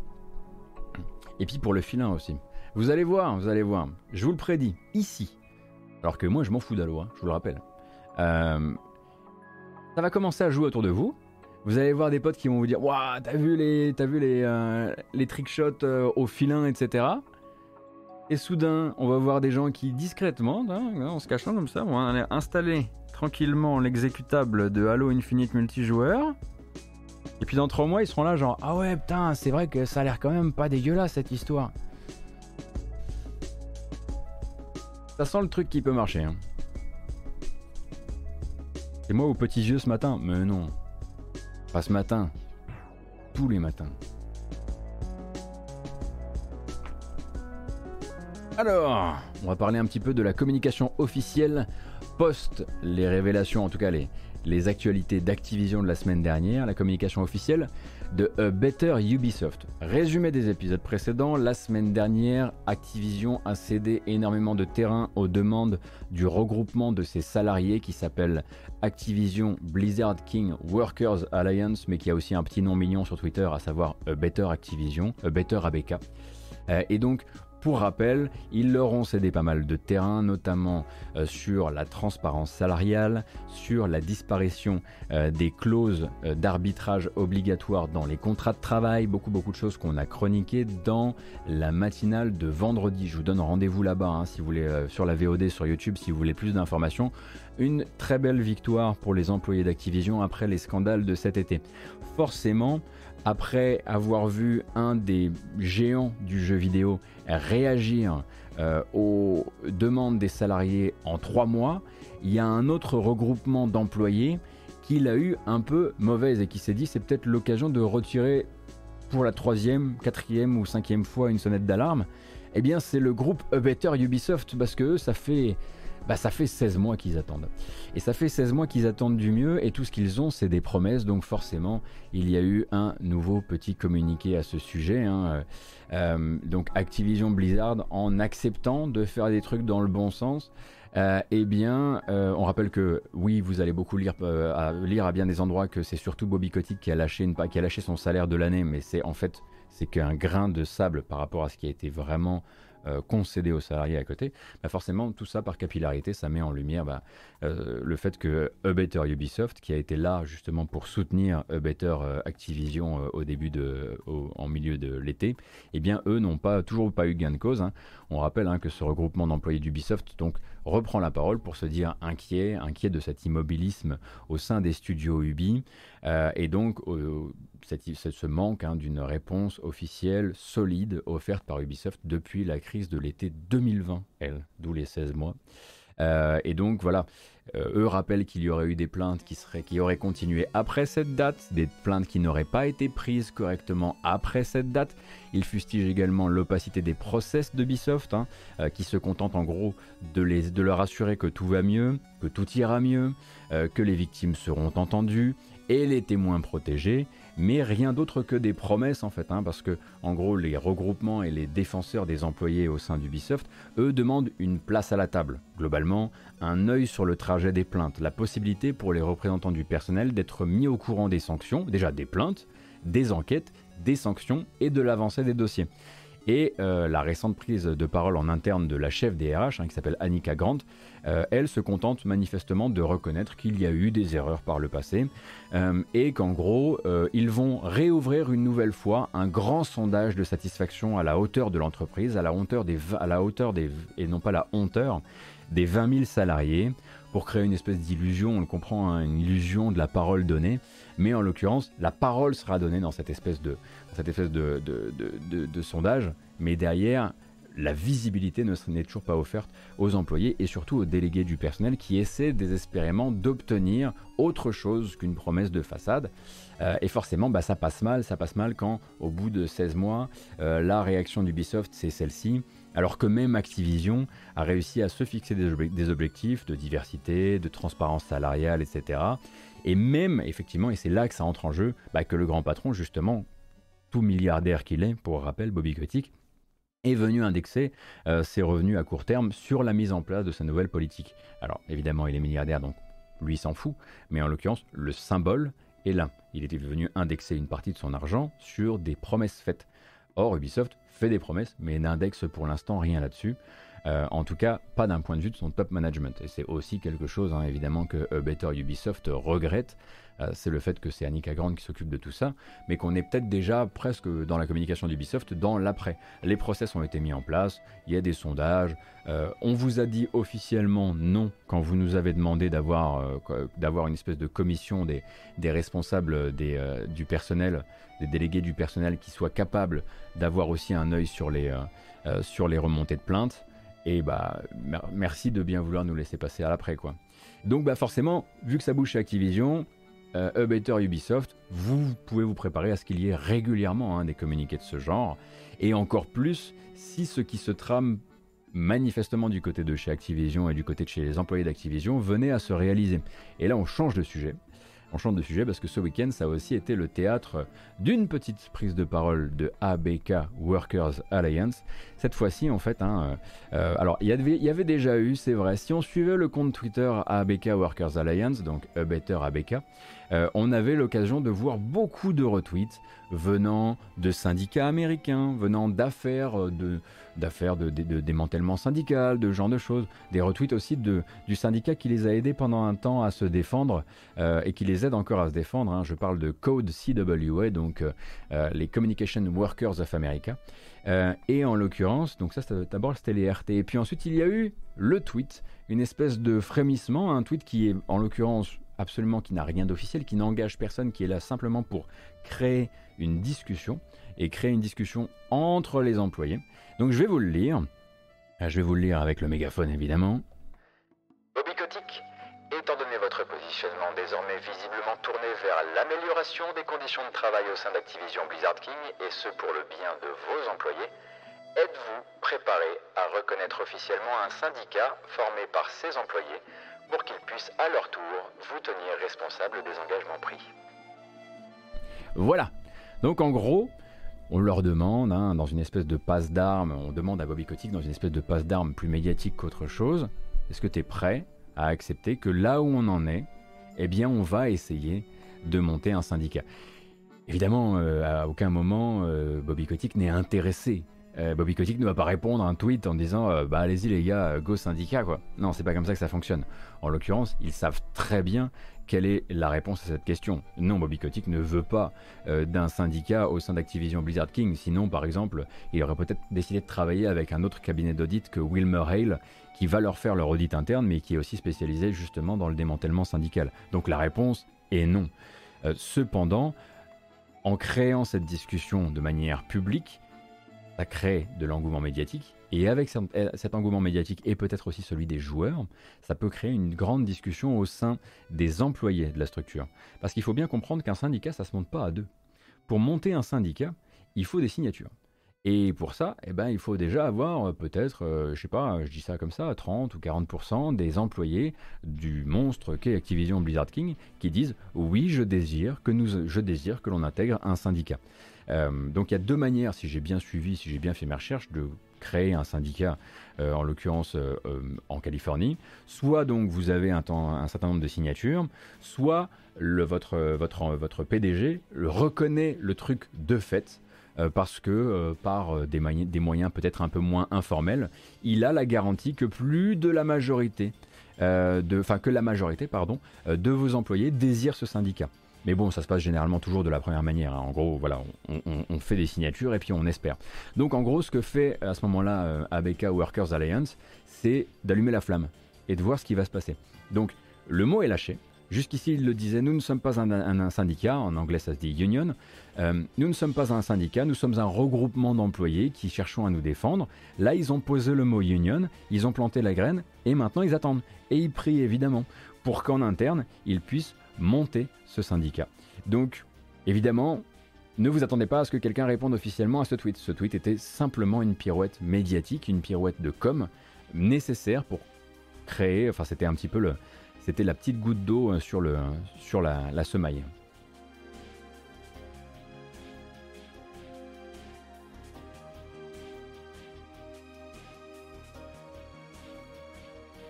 Et puis pour le filin aussi. Vous allez voir, vous allez voir. Je vous le prédis, ici. Alors que moi, je m'en fous d'Halo, hein, je vous le rappelle. Euh, ça va commencer à jouer autour de vous. Vous allez voir des potes qui vont vous dire Waouh, t'as vu les, as vu les, euh, les trickshots euh, au filin, etc. Et soudain, on va voir des gens qui, discrètement, hein, en se cachant comme ça, vont aller installer tranquillement l'exécutable de Halo Infinite multijoueur. Et puis dans trois mois, ils seront là, genre Ah ouais, putain, c'est vrai que ça a l'air quand même pas dégueulasse cette histoire. Ça sent le truc qui peut marcher. Hein. C'est moi aux petits yeux ce matin Mais non. Pas ce matin. Tous les matins. Alors, on va parler un petit peu de la communication officielle post les révélations, en tout cas les, les actualités d'Activision de la semaine dernière, la communication officielle de A Better Ubisoft. Résumé des épisodes précédents, la semaine dernière, Activision a cédé énormément de terrain aux demandes du regroupement de ses salariés qui s'appelle Activision Blizzard King Workers Alliance, mais qui a aussi un petit nom mignon sur Twitter, à savoir A Better Activision, A Better ABK. Euh, et donc, pour rappel, ils leur ont cédé pas mal de terrain, notamment euh, sur la transparence salariale, sur la disparition euh, des clauses euh, d'arbitrage obligatoires dans les contrats de travail, beaucoup beaucoup de choses qu'on a chroniquées dans la matinale de vendredi. Je vous donne rendez-vous là-bas hein, si vous voulez sur la VOD sur YouTube si vous voulez plus d'informations. Une très belle victoire pour les employés d'Activision après les scandales de cet été. Forcément, après avoir vu un des géants du jeu vidéo réagir euh, aux demandes des salariés en trois mois, il y a un autre regroupement d'employés qui l'a eu un peu mauvaise et qui s'est dit c'est peut-être l'occasion de retirer pour la troisième, quatrième ou cinquième fois une sonnette d'alarme. Eh bien c'est le groupe A Better Ubisoft parce que ça fait bah, ça fait 16 mois qu'ils attendent. Et ça fait 16 mois qu'ils attendent du mieux et tout ce qu'ils ont, c'est des promesses. Donc forcément, il y a eu un nouveau petit communiqué à ce sujet. Hein. Euh, donc Activision Blizzard, en acceptant de faire des trucs dans le bon sens, euh, eh bien, euh, on rappelle que oui, vous allez beaucoup lire, à, bien des endroits que c'est surtout Bobby Kotick qui a lâché, qui a lâché son salaire de l'année, mais c'est en fait c'est qu'un grain de sable par rapport à ce qui a été vraiment euh, concéder aux salariés à côté, bah forcément tout ça par capillarité, ça met en lumière bah, euh, le fait que A Ubisoft, qui a été là justement pour soutenir A euh, Activision au début de, en milieu de l'été, eh bien eux n'ont pas toujours pas eu gain de cause. Hein. On rappelle hein, que ce regroupement d'employés d'Ubisoft donc reprend la parole pour se dire inquiet, inquiet de cet immobilisme au sein des studios Ubi et donc ce manque hein, d'une réponse officielle solide offerte par Ubisoft depuis la crise de l'été 2020, elle, d'où les 16 mois. et donc voilà, eux rappellent qu'il y aurait eu des plaintes qui, seraient, qui auraient continué après cette date, des plaintes qui n'auraient pas été prises correctement après cette date. Ils fustigent également l'opacité des process de Ubisoft, hein, qui se contentent en gros de, les, de leur assurer que tout va mieux, que tout ira mieux, que les victimes seront entendues et les témoins protégés, mais rien d'autre que des promesses en fait, hein, parce que en gros les regroupements et les défenseurs des employés au sein d'Ubisoft, eux demandent une place à la table, globalement un œil sur le trajet des plaintes, la possibilité pour les représentants du personnel d'être mis au courant des sanctions, déjà des plaintes, des enquêtes, des sanctions et de l'avancée des dossiers. Et euh, la récente prise de parole en interne de la chef des RH, hein, qui s'appelle Annika Grant, euh, elle se contente manifestement de reconnaître qu'il y a eu des erreurs par le passé euh, et qu'en gros, ils vont réouvrir une nouvelle fois un grand sondage de satisfaction à la hauteur de l'entreprise, à la hauteur des, à la hauteur des, et non pas la honteur, des 20 000 salariés pour créer une espèce d'illusion, on le comprend, hein, une illusion de la parole donnée, mais en l'occurrence, la parole sera donnée dans cette espèce de, cette espèce de, sondage, mais derrière, la visibilité n'est toujours pas offerte aux employés et surtout aux délégués du personnel qui essaient désespérément d'obtenir autre chose qu'une promesse de façade. Euh, et forcément, bah, ça passe mal, ça passe mal quand, au bout de 16 mois, euh, la réaction d'Ubisoft, c'est celle-ci, alors que même Activision a réussi à se fixer des, objectifs de diversité, de transparence salariale, etc. Et même, effectivement, et c'est là que ça entre en jeu, bah, que le grand patron, justement, tout milliardaire qu'il est, pour rappel, Bobby Kotick, est venu indexer euh, ses revenus à court terme sur la mise en place de sa nouvelle politique. Alors évidemment, il est milliardaire, donc lui s'en fout, mais en l'occurrence, le symbole est là. Il était venu indexer une partie de son argent sur des promesses faites. Or, Ubisoft fait des promesses, mais n'indexe pour l'instant rien là-dessus. Euh, en tout cas, pas d'un point de vue de son top management. Et c'est aussi quelque chose, hein, évidemment, que Better Ubisoft regrette. Euh, c'est le fait que c'est Annika Grant qui s'occupe de tout ça, mais qu'on est peut-être déjà presque dans la communication d'Ubisoft dans l'après. Les process ont été mis en place, il y a des sondages, euh, on vous a dit officiellement non quand vous nous avez demandé d'avoir une espèce de commission des, responsables du personnel, des délégués du personnel qui soient capables d'avoir aussi un œil sur les, sur les remontées de plaintes. Et bah, merci de bien vouloir nous laisser passer à l'après, quoi. Donc, bah, forcément, vu que ça bouge chez Activision, euh, Ubisoft, vous pouvez vous préparer à ce qu'il y ait régulièrement hein, des communiqués de ce genre. Et encore plus si ce qui se trame manifestement du côté de chez Activision et du côté de chez les employés d'Activision venait à se réaliser. Et là, on change de sujet. Change de sujet parce que ce week-end, ça a aussi été le théâtre d'une petite prise de parole de ABK Workers Alliance. Cette fois-ci, en fait, hein, euh, alors il y, y, avait déjà eu, c'est vrai, si on suivait le compte Twitter ABK Workers Alliance, donc A Better ABK, euh, on avait l'occasion de voir beaucoup de retweets venant de syndicats américains, venant d'affaires de, d'affaires de, démantèlement syndical, de genre de choses. Des retweets aussi de, du syndicat qui les a aidés pendant un temps à se défendre euh, et qui les aide encore à se défendre. Hein. Je parle de Code CWA, donc euh, euh, les Communication Workers of America. et en l'occurrence, donc ça d'abord c'était les RT. Et puis ensuite il y a eu le tweet, une espèce de frémissement, un tweet qui est en l'occurrence absolument qui n'a rien d'officiel, qui n'engage personne, qui est là simplement pour créer une discussion et créer une discussion entre les employés. Donc je vais vous le lire. Ah, je vais vous le lire avec le mégaphone évidemment. Bobby Kotick, étant donné votre positionnement désormais visiblement tourné vers l'amélioration des conditions de travail au sein d'Activision Blizzard King, et ce pour le bien de vos employés, êtes-vous préparé à reconnaître officiellement un syndicat formé par ses employés pour qu'ils puissent à leur tour vous tenir responsable des engagements pris Voilà. Donc en gros, on leur demande, hein, dans une espèce de passe d'armes, on demande à Bobby Kotick dans une espèce de passe d'armes plus médiatique qu'autre chose, est-ce que tu es prêt à accepter que là où on en est, eh bien on va essayer de monter un syndicat? Évidemment, euh, à aucun moment, euh, Bobby Kotick n'est intéressé. Euh, Bobby Kotick ne va pas répondre à un tweet en disant bah allez-y les gars, go syndicat quoi. Non, c'est pas comme ça que ça fonctionne. En l'occurrence, ils savent très bien quelle est la réponse à cette question Non, Bobby Kotick ne veut pas euh, d'un syndicat au sein d'Activision Blizzard King. Sinon, par exemple, il aurait peut-être décidé de travailler avec un autre cabinet d'audit que Wilmer Hale, qui va leur faire leur audit interne, mais qui est aussi spécialisé justement dans le démantèlement syndical. Donc la réponse est non. Euh, cependant, en créant cette discussion de manière publique, ça crée de l'engouement médiatique, et avec cet engouement médiatique et peut-être aussi celui des joueurs, ça peut créer une grande discussion au sein des employés de la structure. Parce qu'il faut bien comprendre qu'un syndicat, ça se monte pas à deux. Pour monter un syndicat, il faut des signatures. Et pour ça, eh ben, il faut déjà avoir euh, peut-être, euh, je sais pas, je dis ça comme ça, 30 ou 40% des employés du monstre qu'est Activision Blizzard King qui disent oui, je désire que l'on intègre un syndicat. Euh, donc il y a deux manières, si j'ai bien suivi, si j'ai bien fait mes recherches, de créer un syndicat, en l'occurrence en Californie. Soit donc vous avez un, certain nombre de signatures, soit votre, PDG reconnaît le truc de fait euh, parce que euh, par euh, des, moyens peut-être un peu moins informels, il a la garantie que plus de la majorité, enfin que la majorité de vos employés désirent ce syndicat. Mais bon, ça se passe généralement toujours de la première manière. Hein. En gros, voilà, on, fait des signatures et puis on espère. Donc en gros, ce que fait à ce moment-là ABK Workers Alliance, c'est d'allumer la flamme et de voir ce qui va se passer. Donc le mot est lâché. Jusqu'ici, il le disait, nous ne sommes pas un syndicat, en anglais ça se dit union, euh, nous ne sommes pas un syndicat, nous sommes un regroupement d'employés qui cherchons à nous défendre. Là, ils ont posé le mot union, ils ont planté la graine et maintenant ils attendent. Et ils prient évidemment pour qu'en interne, ils puissent monter ce syndicat. Donc, évidemment, ne vous attendez pas à ce que quelqu'un réponde officiellement à ce tweet. Ce tweet était simplement une pirouette médiatique, une pirouette de com nécessaire pour créer, enfin c'était un petit peu le, c'était la petite goutte d'eau euh, sur, la semaille.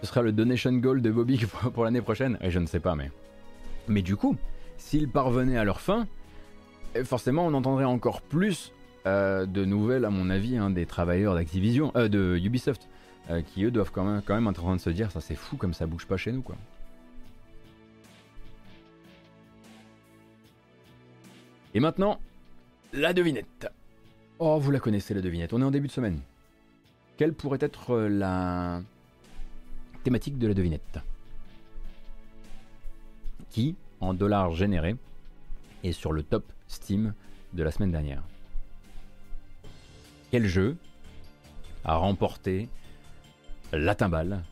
Ce sera le donation goal de Bobby pour, l'année prochaine je ne sais pas, mais. Mais du coup, s'ils parvenaient à leur fin, eh, forcément on entendrait encore plus euh, de nouvelles, à mon avis, hein, des travailleurs d'Activision, euh, de Ubisoft, euh, qui eux doivent quand même, quand même être en train de se dire ça c'est fou comme ça bouge pas chez nous quoi. Et maintenant, la devinette. Oh, vous la connaissez la devinette, on est en début de semaine. Quelle pourrait être la thématique de la devinette? Qui, en dollars générés, est sur le top Steam de la semaine dernière Quel jeu a remporté la timbale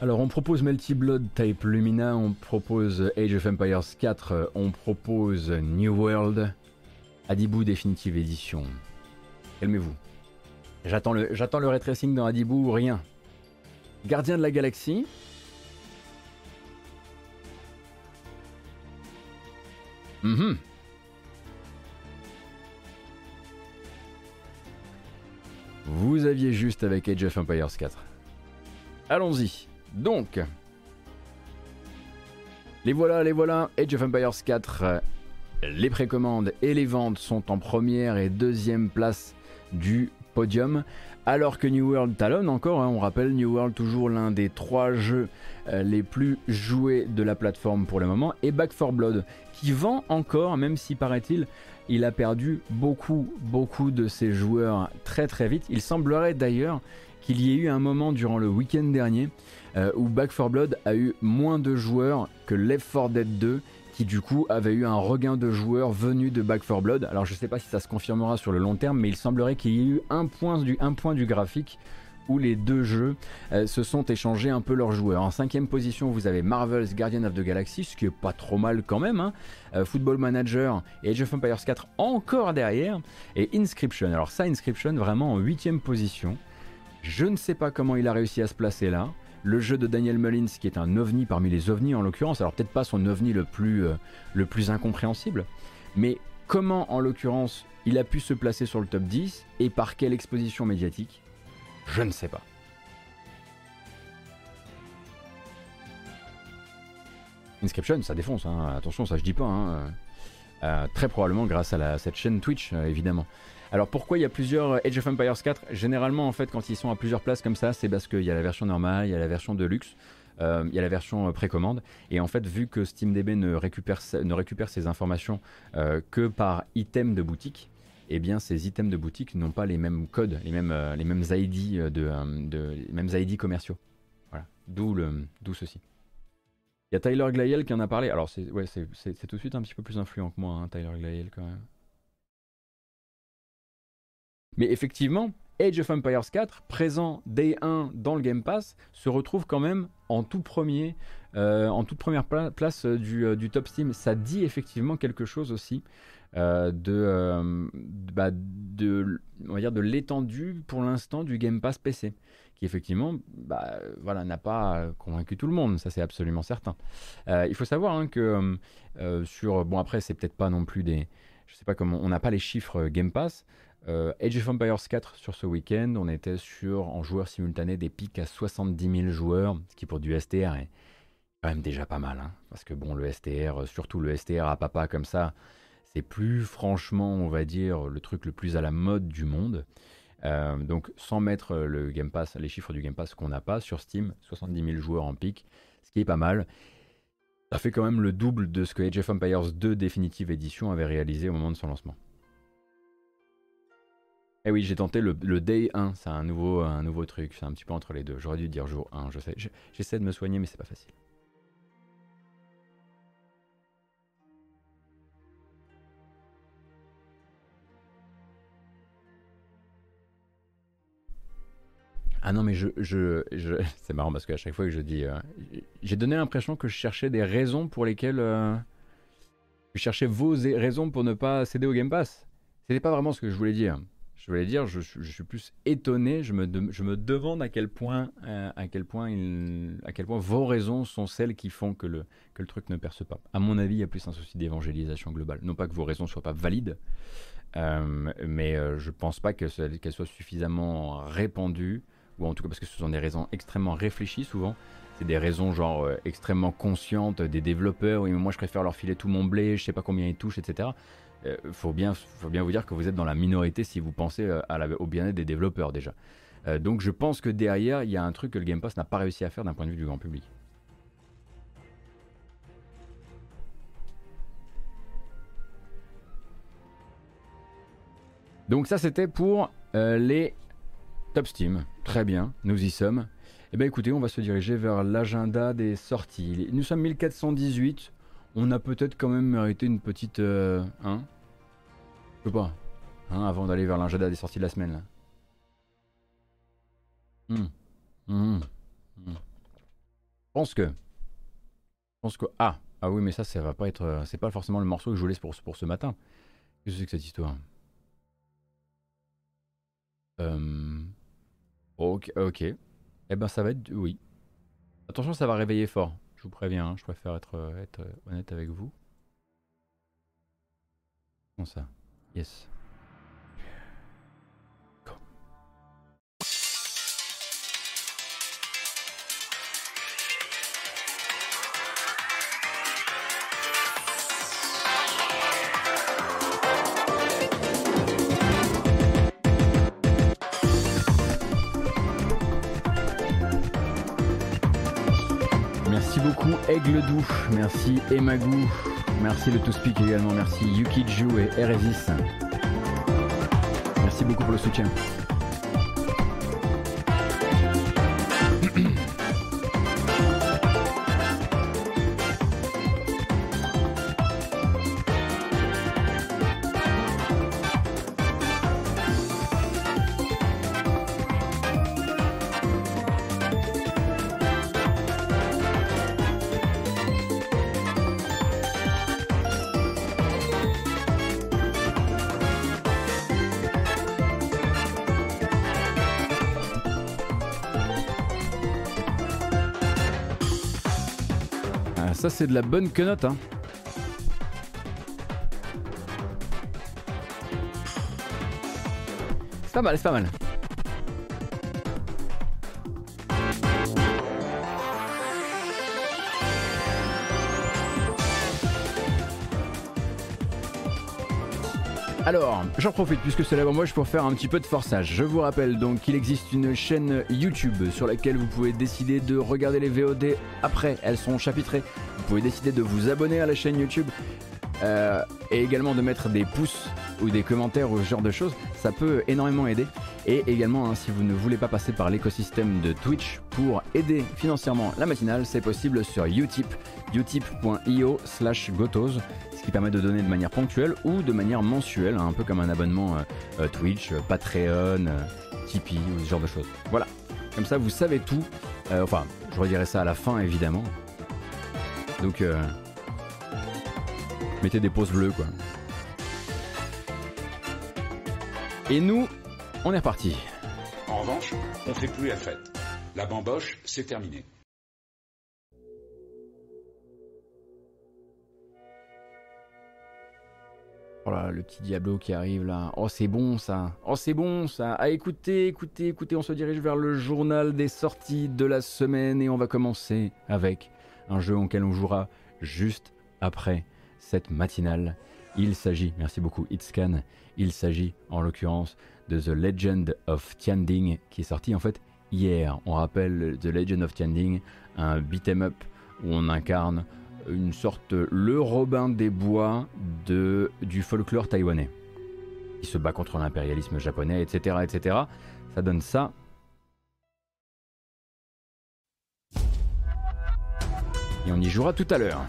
Alors on propose Melty Blood Type Lumina, on propose Age of Empires 4, on propose New World, Adibou Definitive Edition. Calmez-vous. J'attends le, j'attends le ray tracing dans Adibou ou rien. Gardien de la galaxie. Mhm. Vous aviez juste avec Age of Empires 4. Allons-y. Donc, les voilà, les voilà. Age of Empires 4. Les précommandes et les ventes sont en première et deuxième place du podium. Alors que New World talonne encore, hein, on rappelle New World toujours l'un des trois jeux euh, les plus joués de la plateforme pour le moment, et Back 4 Blood qui vend encore, même si paraît-il, il a perdu beaucoup, beaucoup de ses joueurs très très vite. Il semblerait d'ailleurs qu'il y ait eu un moment durant le week-end dernier euh, où Back 4 Blood a eu moins de joueurs que Left 4 Dead 2 qui du coup avait eu un regain de joueurs venus de Back 4 Blood. Alors je sais pas si ça se confirmera sur le long terme, mais il semblerait qu'il y ait eu un point du, un point du graphique où les deux jeux euh, se sont échangés un peu leurs joueurs. En cinquième position, vous avez Marvel's Guardian of the Galaxy, ce qui est pas trop mal quand même. Hein. Euh, Football Manager et Age of Empires 4 encore derrière. Et Inscription. Alors ça, Inscription vraiment en huitième position. Je ne sais pas comment il a réussi à se placer là le jeu de Daniel Mullins, qui est un ovni parmi les ovnis en l'occurrence, alors peut-être pas son ovni le plus, euh, le plus incompréhensible, mais comment en l'occurrence il a pu se placer sur le top 10 et par quelle exposition médiatique? Je ne sais pas. Inscription, ça défonce, hein. attention, ça je dis pas. Hein. Euh, très probablement grâce à, cette chaîne Twitch, euh, évidemment. Alors pourquoi il y a plusieurs euh, Age of Empires 4 Généralement en fait quand ils sont à plusieurs places comme ça c'est parce qu'il y a la version normale, il y a la version de luxe, euh, il y a la version euh, précommande et en fait vu que SteamDB ne récupère, ne ces informations que par item de boutique, eh bien ces items de boutique n'ont pas les mêmes codes, les mêmes, ID de, mêmes ID commerciaux. Voilà, d'où ceci. Il y a Tyler Glayel qui en a parlé. Alors, c'est tout de suite un petit peu plus influent que moi, hein, Tyler Glayel, quand même. Mais effectivement, Age of Empires 4, présent Day 1 dans le Game Pass, se retrouve quand même en tout premier, euh, en toute première place euh, euh, du, top Steam. Ça dit effectivement quelque chose aussi de, bah, on va dire de l'étendue pour l'instant du Game Pass PC, qui effectivement, bah, voilà, n'a pas convaincu tout le monde. Ça c'est absolument certain. il faut savoir hein, que sur, bon après c'est peut-être pas non plus des, je sais pas comment, on n'a pas les chiffres Game Pass. Euh, Age of Empires 4 sur ce week-end, on était sur, en joueurs simultanés, des pics à 70 000 joueurs, ce qui pour du STR est quand même déjà pas mal. Hein. parce que bon, le STR, surtout le STR à papa comme ça, c'est plus franchement, on va dire, le truc le plus à la mode du monde. Euh, donc sans mettre le Game Pass, les chiffres du Game Pass qu'on n'a pas sur Steam, 70 000 joueurs en pic, ce qui est pas mal. Ça fait quand même le double de ce que Age of Empires 2 Definitive Edition avait réalisé au moment de son lancement. Eh oui, j'ai tenté le, Day 1, c'est un nouveau, un nouveau truc, c'est un petit peu entre les deux. J'aurais dû dire jour 1, je sais. J'essaie de me soigner, mais c'est pas facile. Ah non, mais je, je, c'est marrant parce qu'à chaque fois que je dis, euh, j'ai donné l'impression que je cherchais des raisons pour lesquelles, euh, je cherchais vos raisons pour ne pas céder au Game Pass. C'était pas vraiment ce que je voulais dire. Je voulais dire, je, suis plus étonné, je me, je me demande à quel, point, euh, à, quel point à quel point vos raisons sont celles qui font que le, que le truc ne perce pas. À mon avis, il y a plus un souci d'évangélisation globale. Non pas que vos raisons soient pas valides, euh, mais euh, je pense pas qu'elles soient suffisamment répandues, ou en tout cas parce que ce sont des raisons extrêmement réfléchies souvent. C'est des raisons genre extrêmement conscientes des développeurs, oui, mais moi je préfère leur filer tout mon blé, je sais pas combien ils touchent, etc euh, faut, bien, faut bien vous dire que vous êtes dans la minorité si vous pensez euh, au bien-être des développeurs déjà. Euh, donc je pense que derrière, il y a un truc que le Game Pass n'a pas réussi à faire d'un point de vue du grand public. Donc ça c'était pour les Top Steam. Très bien, nous y sommes. Eh bien écoutez, on va se diriger vers l'agenda des sorties. Nous sommes 1418. On a peut-être quand même mérité une petite... hein je sais pas. Hein, avant d'aller vers l'agenda des sorties de la semaine. Hmm. Hmm. Hmm. Je pense que. Je pense que. Ah Ah oui, mais ça, ça va pas être. Euh, c'est pas forcément le morceau que je voulais pour, pour ce matin. Qu'est-ce que c'est que cette histoire? Euh... Ok, ok. Eh ben, ça va être. Oui. Attention, ça va réveiller fort. Vous préviens, hein, je préfère être, euh, être honnête avec vous. Comment ça? Yes. Aigle Doux, merci Emagou, Merci le To Speak également, merci Yukiju et Eresis. Merci beaucoup pour le soutien. C'est de la bonne quenotte. Hein. C'est pas mal, c'est pas mal. Alors, j'en profite puisque c'est la moi je pour faire un petit peu de forçage. Je vous rappelle donc qu'il existe une chaîne YouTube sur laquelle vous pouvez décider de regarder les VOD après, elles sont chapitrées. Vous pouvez décider de vous abonner à la chaîne YouTube euh, et également de mettre des pouces ou des commentaires ou ce genre de choses, ça peut énormément aider. Et également, hein, si vous ne voulez pas passer par l'écosystème de Twitch pour aider financièrement la matinale, c'est possible sur Utip, utip.io slash gotos, ce qui permet de donner de manière ponctuelle ou de manière mensuelle, hein, un peu comme un abonnement euh, euh, Twitch, Patreon, Tipeee ou ce genre de choses. Voilà, comme ça vous savez tout. enfin, je redirai ça à la fin évidemment. Donc, mettez des pauses bleues quoi. Et nous, on est reparti. En revanche, on fait plus la fête. La bamboche, c'est terminé. Oh là, le petit Diablo qui arrive là. Oh, c'est bon ça. Oh, c'est bon ça. Ah, écoutez, écoutez, écoutez, on se dirige vers le journal des sorties de la semaine et on va commencer avec un jeu auquel on jouera juste après cette matinale. Il s'agit, merci beaucoup Itscan, il s'agit en l'occurrence de The Legend of Tianding qui est sorti en fait hier. On rappelle The Legend of Tianding, un beat'em up où on incarne une sorte le Robin des Bois du folklore taïwanais. qui se bat contre l'impérialisme japonais, etc., etc. Ça donne ça. Et on y jouera tout à l'heure.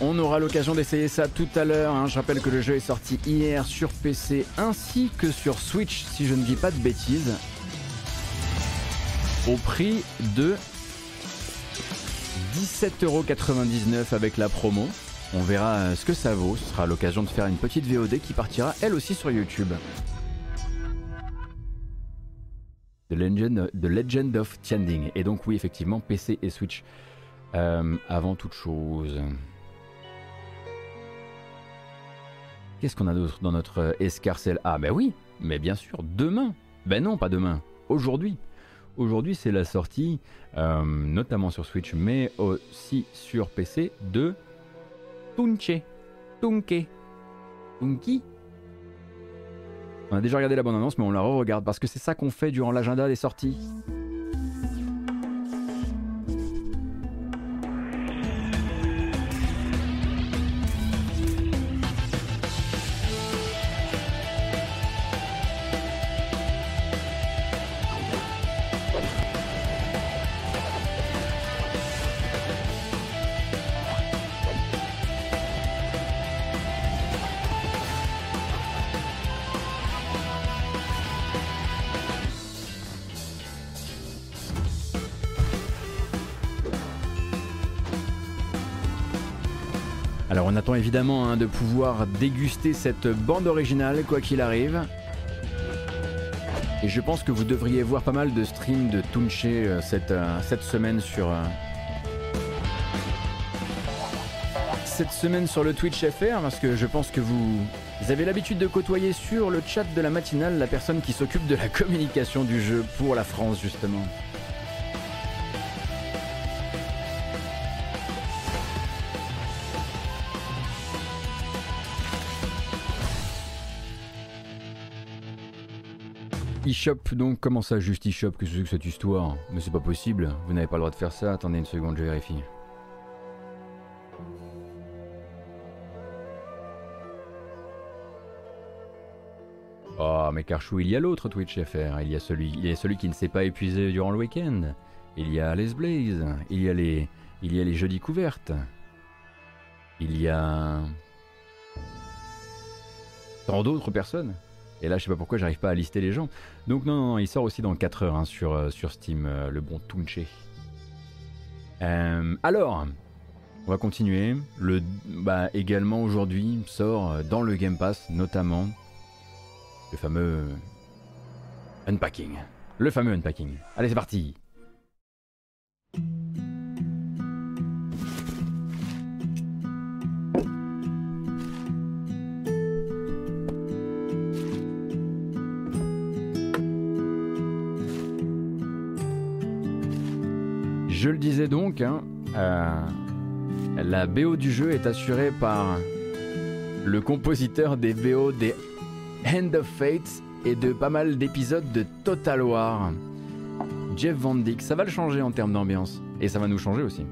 On aura l'occasion d'essayer ça tout à l'heure. Hein. Je rappelle que le jeu est sorti hier sur PC ainsi que sur Switch, si je ne dis pas de bêtises. Au prix de 17,99€ avec la promo. On verra euh, ce que ça vaut. Ce sera l'occasion de faire une petite VOD qui partira elle aussi sur YouTube. The Legend, The Legend of Tianding. Et donc oui, effectivement, PC et Switch. Euh, avant toute chose. Qu'est-ce qu'on a d'autre dans notre escarcelle? Ah ben oui, mais bien sûr, demain. Ben non, pas demain, aujourd'hui. Aujourd'hui, c'est la sortie, euh, notamment sur Switch, mais aussi sur PC, de Tunche. Tunke. Tunki On a déjà regardé la bande-annonce, mais on la re-regarde parce que c'est ça qu'on fait durant l'agenda des sorties. Évidemment hein, de pouvoir déguster cette bande originale quoi qu'il arrive. Et je pense que vous devriez voir pas mal de streams de Tunche euh, cette, euh, cette semaine sur... Euh, cette semaine sur le Twitch FR parce que je pense que vous avez l'habitude de côtoyer sur le chat de la matinale la personne qui s'occupe de la communication du jeu pour la France justement. eShop, donc comment ça juste eShop? Que c'est que cette histoire? Mais c'est pas possible, vous n'avez pas le droit de faire ça, attendez une seconde, je vérifie. Oh mais Carchou, il y a l'autre Twitch FR, il y a celui, il y a celui qui ne s'est pas épuisé durant le week-end. il y a Les Blaze, il y a les, il y a les jeudis couvertes, il y a tant d'autres personnes. Et là, je sais pas pourquoi j'arrive pas à lister les gens. Donc non, non, il sort aussi dans 4 heures hein, sur, euh, sur Steam, euh, le bon Tunche. Euh, alors, on va continuer. Le, bah, également aujourd'hui sort dans le Game Pass, notamment le fameux Unpacking. Le fameux Unpacking. Allez, c'est parti. Je le disais donc, hein, euh, la BO du jeu est assurée par le compositeur des BO des End of Fate et de pas mal d'épisodes de Total War, Jeff Van Dyke. Ça va le changer en termes d'ambiance et ça va nous changer aussi.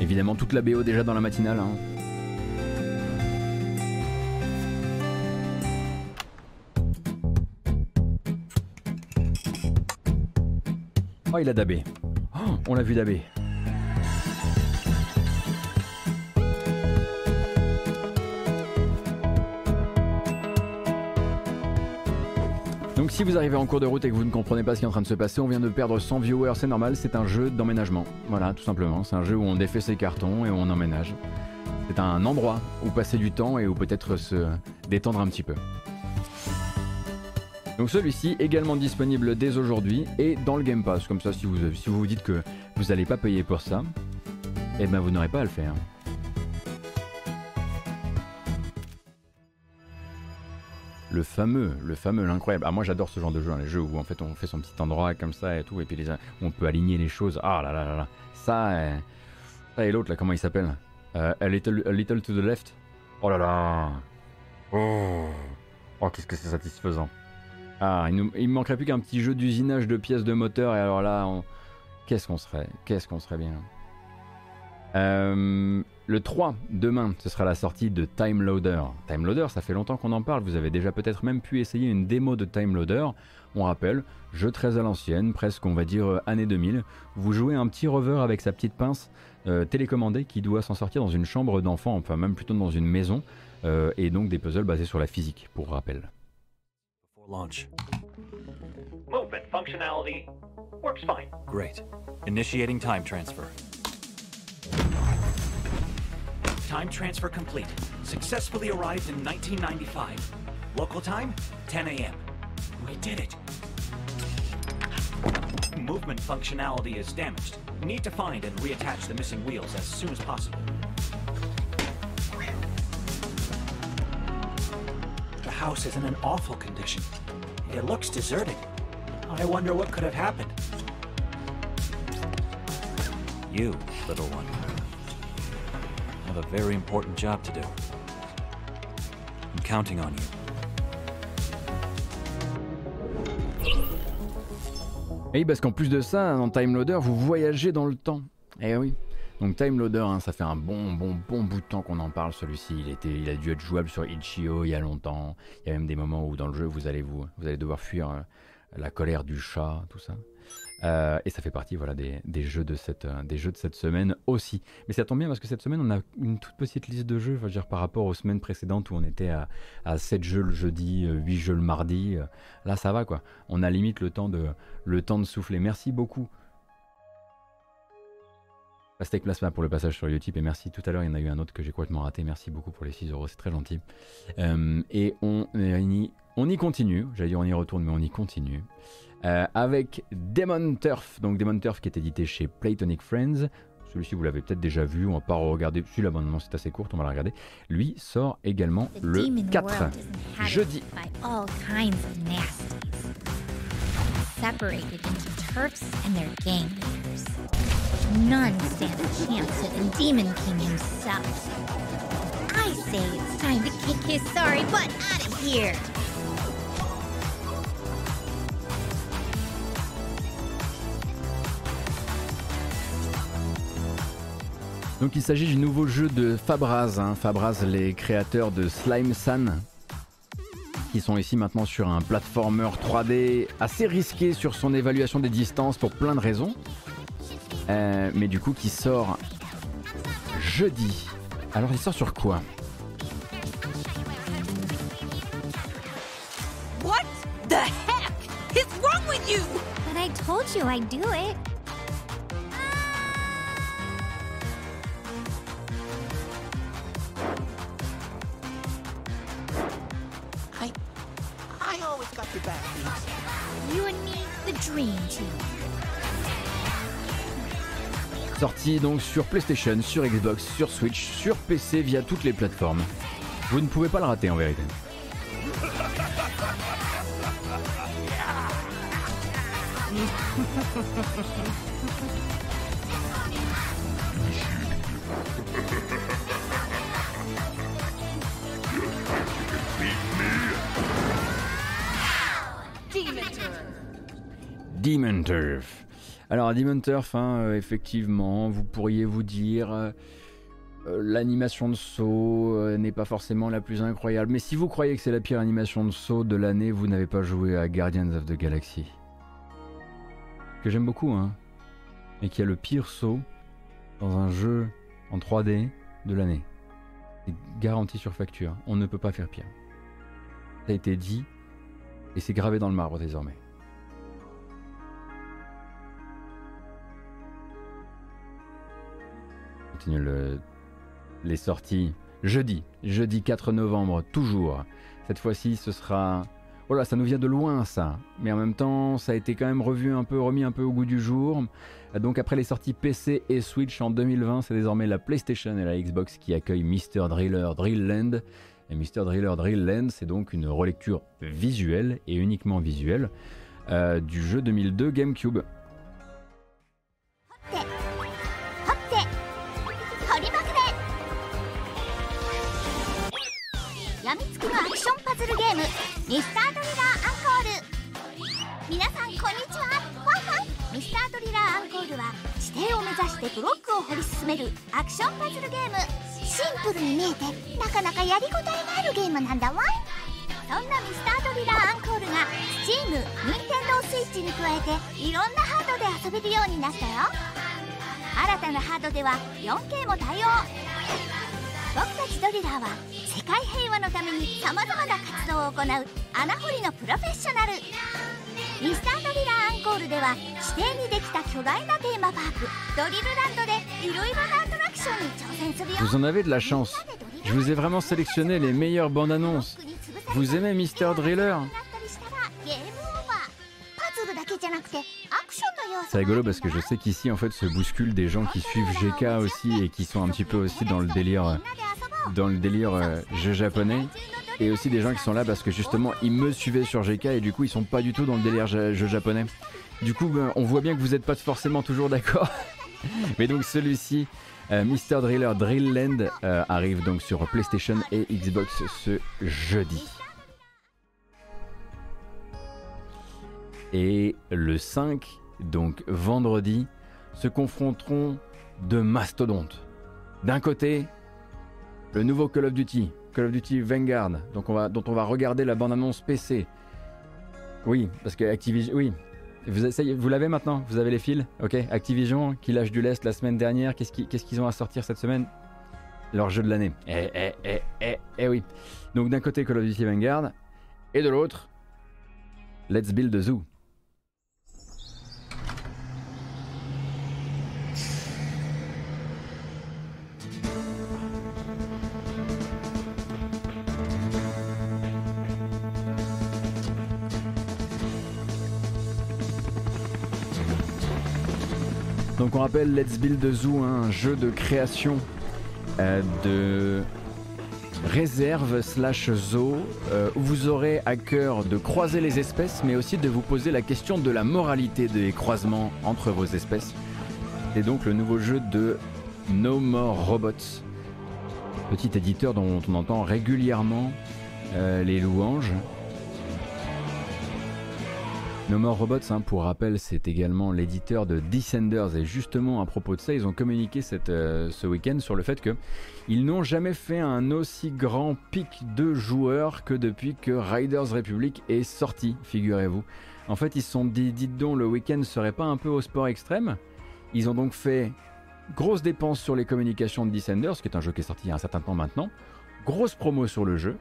Évidemment, toute la BO déjà dans la matinale. Hein. Oh, il a dabé. On l'a vu dabé. Donc si vous arrivez en cours de route et que vous ne comprenez pas ce qui est en train de se passer, on vient de perdre 100 viewers, c'est normal, c'est un jeu d'emménagement. Voilà, tout simplement. C'est un jeu où on défait ses cartons et où on emménage. C'est un endroit où passer du temps et où peut-être se détendre un petit peu. Donc celui-ci également disponible dès aujourd'hui et dans le Game Pass. Comme ça, si vous si vous, vous dites que vous n'allez pas payer pour ça, eh ben vous n'aurez pas à le faire. Le fameux, le fameux, l'incroyable. Ah moi j'adore ce genre de jeu, hein, les jeux où en fait on fait son petit endroit comme ça et tout, et puis on peut aligner les choses. Ah là là là là. Ça, euh, ça et l'autre là, comment il s'appelle euh, a, little, a Little to the Left. Oh là là. Oh, oh qu'est-ce que c'est satisfaisant. Ah, il, me manquerait plus qu'un petit jeu d'usinage de pièces de moteur, et alors là, on... qu'est-ce qu'on serait Qu'est-ce qu'on serait bien euh, le 3, demain, ce sera la sortie de Time Loader. Time Loader, ça fait longtemps qu'on en parle, vous avez déjà peut-être même pu essayer une démo de Time Loader. On rappelle, jeu très à l'ancienne, presque on va dire euh, année 2000. Vous jouez un petit rover avec sa petite pince euh, télécommandée qui doit s'en sortir dans une chambre d'enfant, enfin même plutôt dans une maison, et donc des puzzles basés sur la physique, pour rappel. Launch. Movement functionality works fine. Great. Initiating time transfer. Time transfer complete. Successfully arrived in 1995. Local time, 10 a.m. We did it. Movement functionality is damaged. Need to find and reattach the missing wheels as soon as possible. The house is in an awful condition. It looks deserted. I wonder what could have happened. You, little one, have a very important job to do. I'm counting on you. Et oui, parce qu'en plus de ça, dans Time Loader, vous voyagez dans le temps. Eh oui. Donc Time Loader, hein, ça fait un bon, bon, bon bout de temps qu'on en parle. Celui-ci, il était, il a dû être jouable sur Itch.io il y a longtemps. Il y a même des moments où dans le jeu, vous allez vous, vous allez devoir fuir euh, la colère du chat, tout ça. Euh, et ça fait partie voilà, des, jeux de cette, euh, des jeux de cette semaine aussi. Mais ça tombe bien parce que cette semaine, on a une toute petite liste de jeux, dire, par rapport aux semaines précédentes où on était à, à 7 jeux le jeudi, euh, 8 jeux le mardi. Là, ça va quoi. On a limite le temps de, le temps de souffler. Merci beaucoup. Pastèque Plasma pour le passage sur YouTube et merci. Tout à l'heure, il y en a eu un autre que j'ai complètement raté. Merci beaucoup pour les 6 euros, c'est très gentil. Euh, et on, y, on y continue. J'allais dire on y retourne, mais on y continue. Euh, avec Demon Turf, donc Demon Turf qui est édité chez Playtonic Friends. Celui-ci, vous l'avez peut-être déjà vu, on va pas regarder. Celui-là, bon, c'est assez court, on va la regarder. Lui sort également le demon 4 world is inhabited jeudi. separated into turfs and their gang leaders. Stand a chance at Demon King himself. I say it's time to kick his sorry butt out of here. Donc il s'agit du nouveau jeu de Fabraz, hein. Fabraz les créateurs de Slime San, qui sont ici maintenant sur un platformer 3D assez risqué sur son évaluation des distances pour plein de raisons, euh, mais du coup qui sort jeudi. Alors il sort sur quoi What the heck is wrong with you? But I told you I'd do it. I I always got your back. You and me, the dream team. Sorti donc sur PlayStation, sur Xbox, sur Switch, sur PC via toutes les plateformes. Vous ne pouvez pas le rater en vérité. Demon Turf. Turf. Alors Demon Turf, hein, euh, effectivement, vous pourriez vous dire euh, euh, l'animation de saut n'est pas forcément la plus incroyable, mais si vous croyez que c'est la pire animation de saut de l'année, vous n'avez pas joué à Guardians of the Galaxy. Que j'aime beaucoup, hein, et qui a le pire saut dans un jeu en 3D de l'année. C'est garanti sur facture, on ne peut pas faire pire. Ça a été dit, et c'est gravé dans le marbre désormais. Continue le- les sorties jeudi, jeudi 4 novembre, toujours. Cette fois-ci, ce sera. Voilà, ça nous vient de loin, ça. Mais en même temps, ça a été quand même revu un peu, remis un peu au goût du jour. Donc après les sorties PC et Switch en 2020, c'est désormais la PlayStation et la Xbox qui accueillent Mr. Driller Drill Land. Et Mr. Driller Drill Land, c'est donc une relecture visuelle et uniquement visuelle euh, du jeu 2002 GameCube. やみつきのアクションパズルゲームミスタードリラーアンコール。皆さんこんにちは。ファンファンミスタードリラーアンコールは地底を目指してブロックを掘り進めるアクションパズルゲーム。シンプルに見えてなかなかやりごたえがあるゲームなんだわそんなミスタードリラーアンコールが Steam、Nintendo Switch に加えていろんなハードで遊べるようになったよ。新たなハードでは 4K も対応。僕たちドリラーは世界平和のためにさまざまな活動を行う穴掘りのプロフェッショナルミスタードリラーアンコールでは指定にできた巨大なテーマパークドリルランドでいろいろなアトラクションに挑戦するよ Vous en avez de la chance. Je vous ai vraiment sélectionné les meilleures bandes annonces. Vous aimez Mr. Driller? C'est rigolo parce que je sais qu'ici en fait se bousculent des gens qui suivent GK aussi et qui sont un petit peu aussi dans le délire euh, dans le délire euh, jeu japonais et aussi des gens qui sont là parce que justement ils me suivaient sur GK et du coup ils sont pas du tout dans le délire jeu japonais. Du coup ben, on voit bien que vous n'êtes pas forcément toujours d'accord. Mais donc celui-ci, euh, Mr. Driller Drill Land euh, arrive donc sur PlayStation et Xbox ce jeudi. Et le 5, donc vendredi, se confronteront deux mastodontes. D'un côté, le nouveau Call of Duty, Call of Duty Vanguard, dont on va regarder la bande-annonce PC. Oui, parce que Activision, oui, vous, l'avez maintenant? Vous avez les fils? Ok. Activision qui lâche du lest la semaine dernière. Qu'est-ce qu'ils ont à sortir cette semaine? Leur jeu de l'année. Eh, eh, eh, eh, eh oui. Donc d'un côté Call of Duty Vanguard et de l'autre Let's Build a Zoo. Donc on rappelle Let's Build a Zoo, hein, un jeu de création euh, de réserve slash zoo euh, où vous aurez à cœur de croiser les espèces mais aussi de vous poser la question de la moralité des croisements entre vos espèces. C'est donc le nouveau jeu de No More Robots, petit éditeur dont on entend régulièrement euh, les louanges. No More Robots, hein, pour rappel, c'est également l'éditeur de Descenders et justement à propos de ça, ils ont communiqué euh, ce week-end sur le fait que ils n'ont jamais fait un aussi grand pic de joueurs que depuis que Riders Republic est sorti, figurez-vous. En fait, ils se sont dit, dites donc, le week-end serait pas un peu au sport extrême. Ils ont donc fait grosse dépense sur les communications de Descenders, qui est un jeu qui est sorti il y a un certain temps maintenant, grosse promo sur le jeu,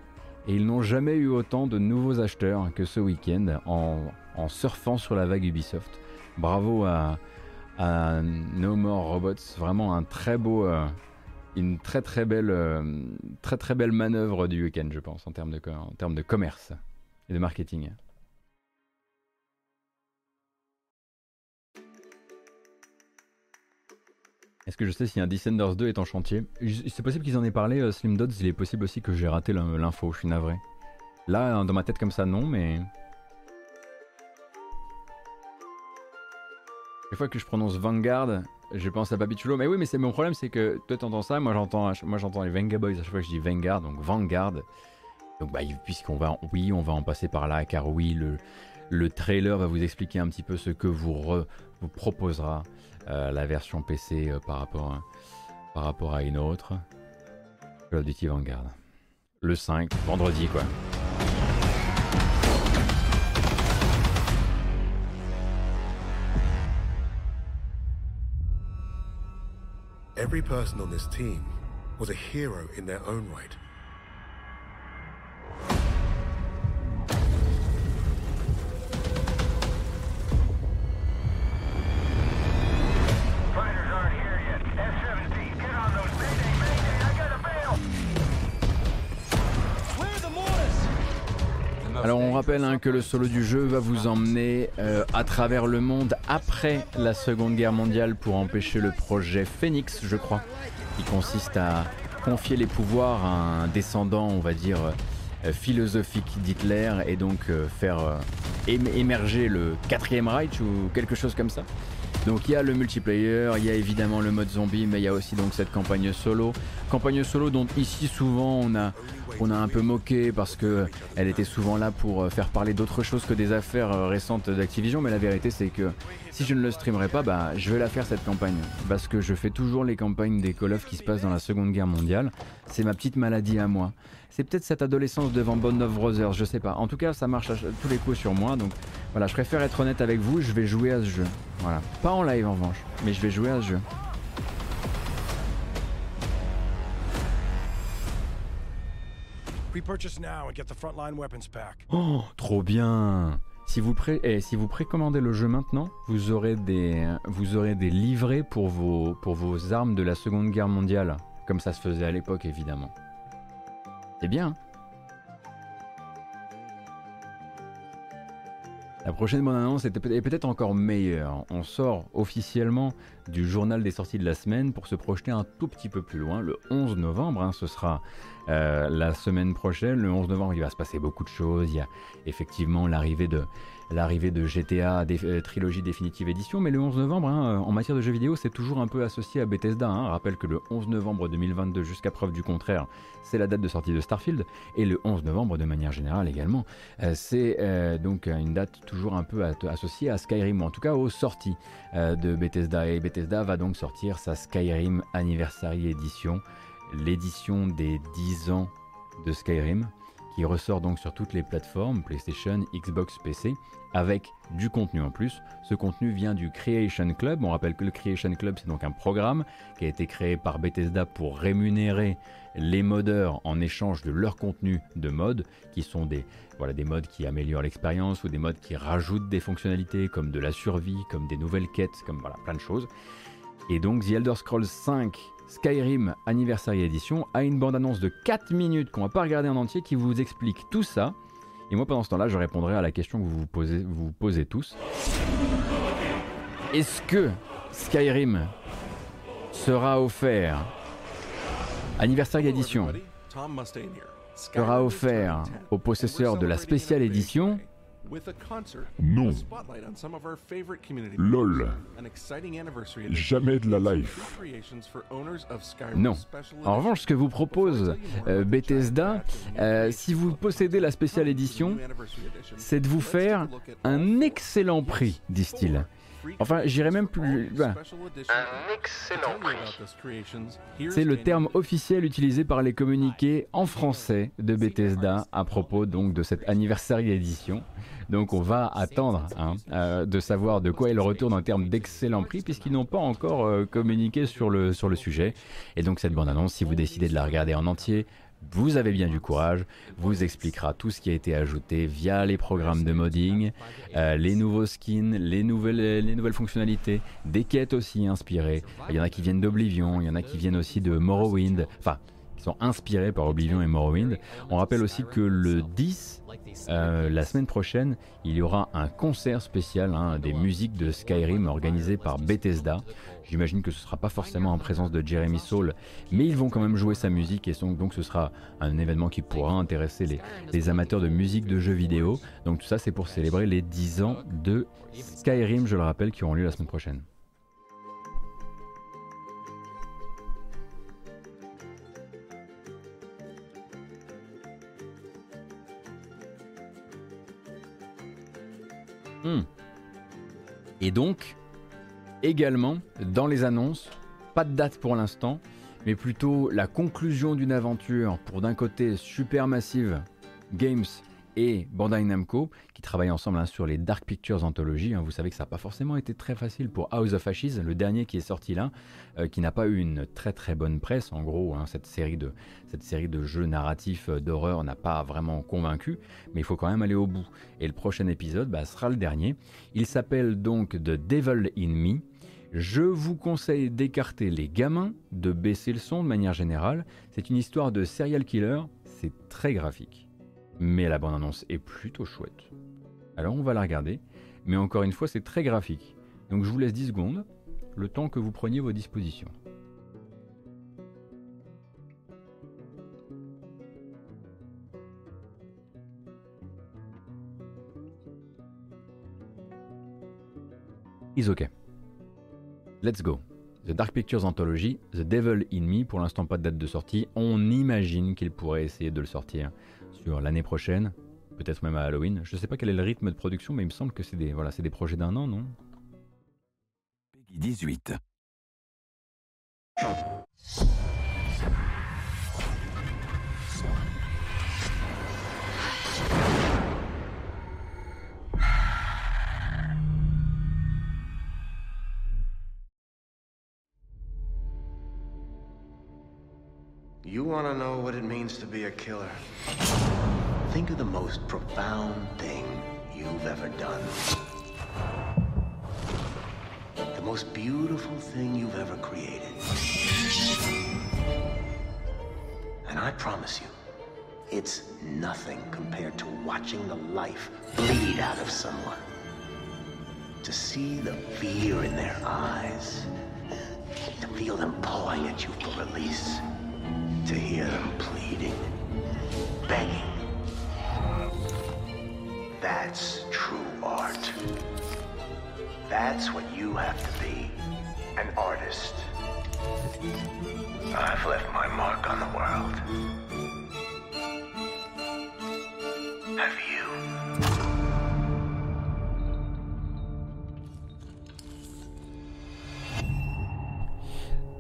et ils n'ont jamais eu autant de nouveaux acheteurs que ce week-end en, en surfant sur la vague Ubisoft. Bravo à, No More Robots, vraiment un très beau, euh, une très très belle, euh, très très belle manœuvre du week-end, je pense, en termes de, en termes de commerce et de marketing. Est-ce que je sais si un Descenders 2 est en chantier? C'est possible qu'ils en aient parlé, euh, Slim Dodds, il est possible aussi que j'ai raté l'in- l'info, je suis navré. Là, dans ma tête comme ça, non, mais... Chaque fois que je prononce Vanguard, je pense à Babichulo. Mais oui, mais c'est mon problème, c'est que toi t'entends ça, moi j'entends, moi j'entends les Venga Boys à chaque fois que je dis Vanguard, donc Vanguard. Donc bah puisqu'on va, oui, on va en passer par là, car oui, le, le trailer va vous expliquer un petit peu ce que vous, vous proposera euh, la version PC euh, par rapport à, par rapport à une autre. Call of Duty Vanguard. Le 5, vendredi quoi. Every person on this team was a hero in their own right. Rappelle hein, que le solo du jeu va vous emmener euh, à travers le monde après la Seconde Guerre mondiale pour empêcher le projet Phoenix, je crois, qui consiste à confier les pouvoirs à un descendant, on va dire, euh, philosophique d'Hitler et donc euh, faire ém- émerger le quatrième Reich ou quelque chose comme ça. Donc il y a le multiplayer, il y a évidemment le mode zombie, mais il y a aussi donc cette campagne solo. Campagne solo dont ici souvent on a, on a un peu moqué parce que elle était souvent là pour euh, faire parler d'autre chose que des affaires euh, récentes d'Activision. Mais la vérité c'est que si je ne le streamerai pas, bah je vais la faire cette campagne. Parce que je fais toujours les campagnes des Call of qui se passent dans la Seconde Guerre mondiale. C'est ma petite maladie à moi. C'est peut-être cette adolescence devant Bond of Brothers, je sais pas. En tout cas, ça marche à tous les coups sur moi. Donc voilà, je préfère être honnête avec vous, je vais jouer à ce jeu. Voilà. Pas en live en revanche, mais je vais jouer à ce jeu. Oh, trop bien si vous, pré eh, si vous précommandez le jeu maintenant, vous aurez des, vous aurez des livrets pour vos, pour vos armes de la Seconde Guerre mondiale, comme ça se faisait à l'époque évidemment. C'est bien. hein La prochaine bonne annonce est peut- est peut-être encore meilleure. On sort officiellement du journal des sorties de la semaine pour se projeter un tout petit peu plus loin. Le 11 novembre, hein, ce sera euh, la semaine prochaine. Le 11 novembre, il va se passer beaucoup de choses. Il y a effectivement l'arrivée de, l'arrivée de GTA euh, Trilogie Définitive Edition. Mais le 11 novembre, hein, euh, en matière de jeux vidéo, c'est toujours un peu associé à Bethesda. Hein. Rappelle que le 11 novembre 2022, jusqu'à preuve du contraire, c'est la date de sortie de Starfield. Et le 11 novembre, de manière générale également, euh, c'est donc une date toujours un peu associée à Skyrim, ou en tout cas aux sorties de Bethesda. Et Bethesda va donc sortir sa Skyrim Anniversary Edition, l'édition des 10 ans de Skyrim, qui ressort donc sur toutes les plateformes, PlayStation, Xbox, PC, avec du contenu en plus. Ce contenu vient du Creation Club. On rappelle que le Creation Club, c'est donc un programme qui a été créé par Bethesda pour rémunérer les modeurs en échange de leur contenu de mode, qui sont des, voilà, des modes qui améliorent l'expérience ou des modes qui rajoutent des fonctionnalités comme de la survie, comme des nouvelles quêtes, comme voilà, plein de choses. Et donc The Elder Scrolls 5 Skyrim Anniversary Edition a une bande-annonce de 4 minutes qu'on va pas regarder en entier qui vous explique tout ça. Et moi pendant ce temps-là, je répondrai à la question que vous vous posez, vous vous posez tous. Est-ce que Skyrim sera offert Anniversary Edition sera offert aux possesseurs de la spéciale édition Non. LOL. Jamais de la life. Non. En revanche, ce que vous propose euh, Bethesda, euh, si vous possédez la spéciale édition, c'est de vous faire un excellent prix, disent-ils. Enfin, j'irais même plus. bah, Un excellent prix. c'est le terme officiel utilisé par les communiqués en français de Bethesda à propos donc de cette anniversaire édition. Donc on va attendre hein, euh, de savoir de quoi il retourne en termes d'excellent prix puisqu'ils n'ont pas encore euh, communiqué sur le, sur le sujet. Et donc cette bande-annonce, si vous décidez de la regarder en entier, vous avez bien du courage, vous expliquera tout ce qui a été ajouté via les programmes de modding, euh, les nouveaux skins, les nouvelles, les nouvelles fonctionnalités, des quêtes aussi inspirées. Il y en a qui viennent d'Oblivion, il y en a qui viennent aussi de Morrowind, enfin, qui sont inspirés par Oblivion et Morrowind. On rappelle aussi que le 10, euh, la semaine prochaine, il y aura un concert spécial hein, des musiques de Skyrim organisé par Bethesda. J'imagine que ce ne sera pas forcément en présence de Jeremy Saul, mais ils vont quand même jouer sa musique et donc, donc ce sera un événement qui pourra intéresser les, les amateurs de musique de jeux vidéo. Donc tout ça c'est pour célébrer les 10 ans de Skyrim, je le rappelle, qui auront lieu la semaine prochaine. Hmm. Et donc, également, dans les annonces, pas de date pour l'instant, mais plutôt la conclusion d'une aventure pour d'un côté Supermassive Games et Bandai Namco, qui travaillent ensemble hein, sur les Dark Pictures Anthology. hein. Vous savez que ça n'a pas forcément été très facile pour House of Ashes, le dernier qui est sorti là, euh, qui n'a pas eu une très très bonne presse. En gros, hein, cette, série de, cette série de jeux narratifs euh, d'horreur n'a pas vraiment convaincu, mais il faut quand même aller au bout. Et le prochain épisode bah, sera le dernier. Il s'appelle donc The Devil in Me. Je vous conseille d'écarter les gamins, de baisser le son de manière générale. C'est une histoire de serial killer, c'est très graphique. Mais la bande-annonce est plutôt chouette. Alors on va la regarder, mais encore une fois c'est très graphique. Donc je vous laisse 10 secondes, le temps que vous preniez vos dispositions. Let's go. The Dark Pictures Anthology, The Devil in Me, pour l'instant pas de date de sortie. On imagine qu'il pourrait essayer de le sortir sur l'année prochaine, peut-être même à Halloween. Je sais pas quel est le rythme de production, mais il me semble que c'est des, voilà, des projets d'un an, non? 18. Means to be a killer? Think of the most profound thing you've ever done. The most beautiful thing you've ever created. And I promise you, it's nothing compared to watching the life bleed out of someone. To see the fear in their eyes, to feel them pawing at you for release, to hear them pleading, begging. That's true art. That's what you have to be an artist. I've left my mark on the world.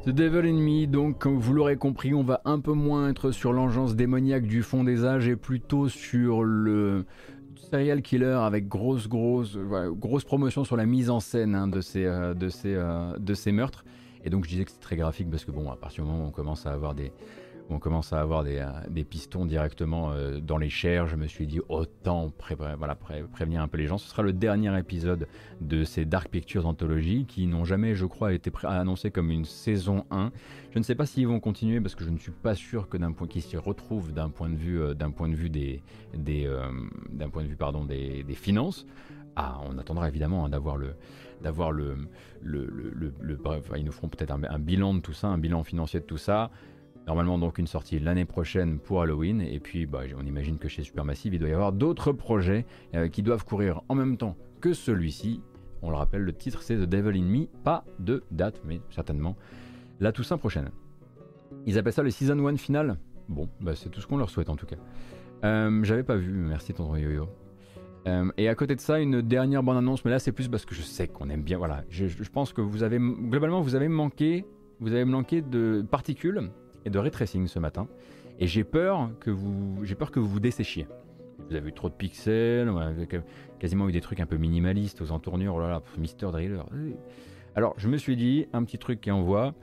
The Devil Me, donc comme vous l'aurez compris, on va un peu moins être sur l'engeance démoniaque du fond des âges et plutôt sur le serial killer avec grosse grosse grosse promotion sur la mise en scène hein, de ces euh, de ces euh, de ces meurtres. Et donc je disais que c'est très graphique parce que bon, à partir du moment où on commence à avoir des on commence à avoir des, euh, pistons directement euh, dans les chairs, je me suis dit autant prévenir un peu les gens. Ce sera le dernier épisode de ces Dark Pictures Anthology qui n'ont jamais, je crois, été annoncés comme une saison 1. Je ne sais pas s'ils vont continuer parce que je ne suis pas sûr que d'un point qu'ils s'y retrouvent d'un point de vue, euh, d'un point de vue des, d'un point de vue pardon des, finances. Ah, on attendra évidemment hein, d'avoir le, d'avoir le, bref, ils nous feront peut-être un bilan de tout ça, un bilan financier de tout ça Normalement donc une sortie l'année prochaine pour Halloween et puis bah, on imagine que chez Supermassive il doit y avoir d'autres projets euh, qui doivent courir en même temps que celui-ci. On le rappelle, le titre c'est The Devil in Me, pas de date mais certainement la Toussaint prochaine. Ils appellent ça le Season 1 final Bon, bah, c'est tout ce qu'on leur souhaite en tout cas. Euh, j'avais pas vu, merci tonton Yo-Yo. Euh, et à côté de ça, une dernière bande annonce, mais là c'est plus parce que je sais qu'on aime bien. Voilà, je, je, pense que vous avez globalement vous avez manqué, vous avez manqué de particules et de ray tracing ce matin, et j'ai peur que vous, j'ai peur que vous vous desséchiez. Vous avez eu trop de pixels, quasiment eu des trucs un peu minimalistes aux entournures. Oh là là, Mister Driller. Alors je me suis dit un petit truc qui envoie.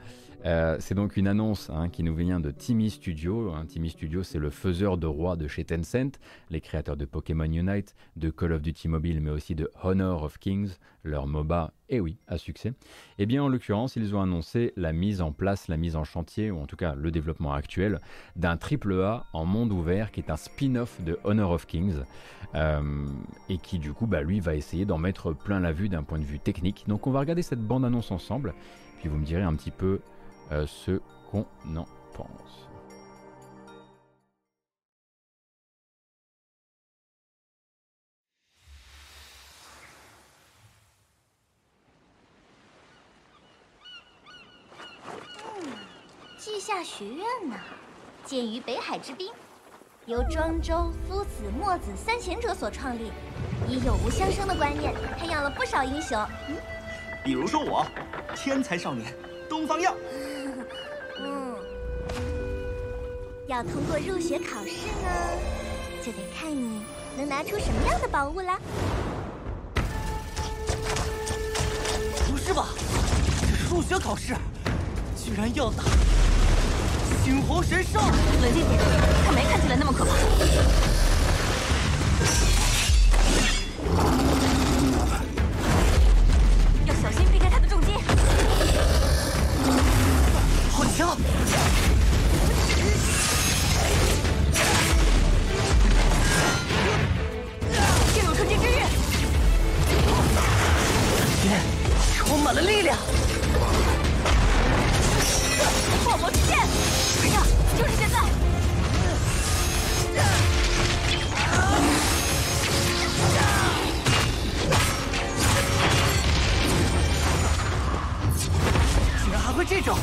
Euh, c'est donc une annonce hein, qui nous vient de Timmy Studio. Hein, Timmy Studio, c'est le faiseur de roi de chez Tencent, les créateurs de Pokémon Unite, de Call of Duty Mobile, mais aussi de Honor of Kings, leur MOBA, et oui, à succès. Eh bien, en l'occurrence, ils ont annoncé la mise en place, la mise en chantier, ou en tout cas le développement actuel, d'un triple A en monde ouvert qui est un spin-off de Honor of Kings, euh, et qui du coup, bah, lui, va essayer d'en mettre plein la vue d'un point de vue technique. Donc, on va regarder cette bande-annonce ensemble, puis vous me direz un petit peu euh, ce qu'on en pense. Hmm, 稷下学院呢，建于北海之滨，由庄周、夫子、墨子三贤者所创立，以有无相生的观念，培养了不少英雄。嗯，比如说我，天才少年东方耀。要通过入学考试呢，就得看你能拿出什么样的宝物啦。不是吧？这是入学考试，居然要打猩红神兽！冷静点，他没看起来那么可怕。要小心避开他的重击。好枪！充满了力量，破魔之剑，哎呀，就是现在！居然还会这种！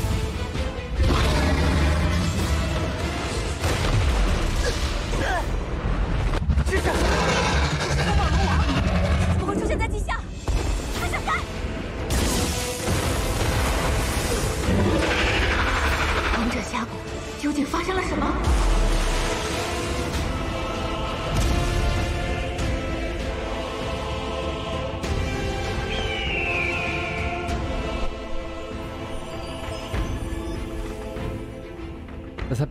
支持！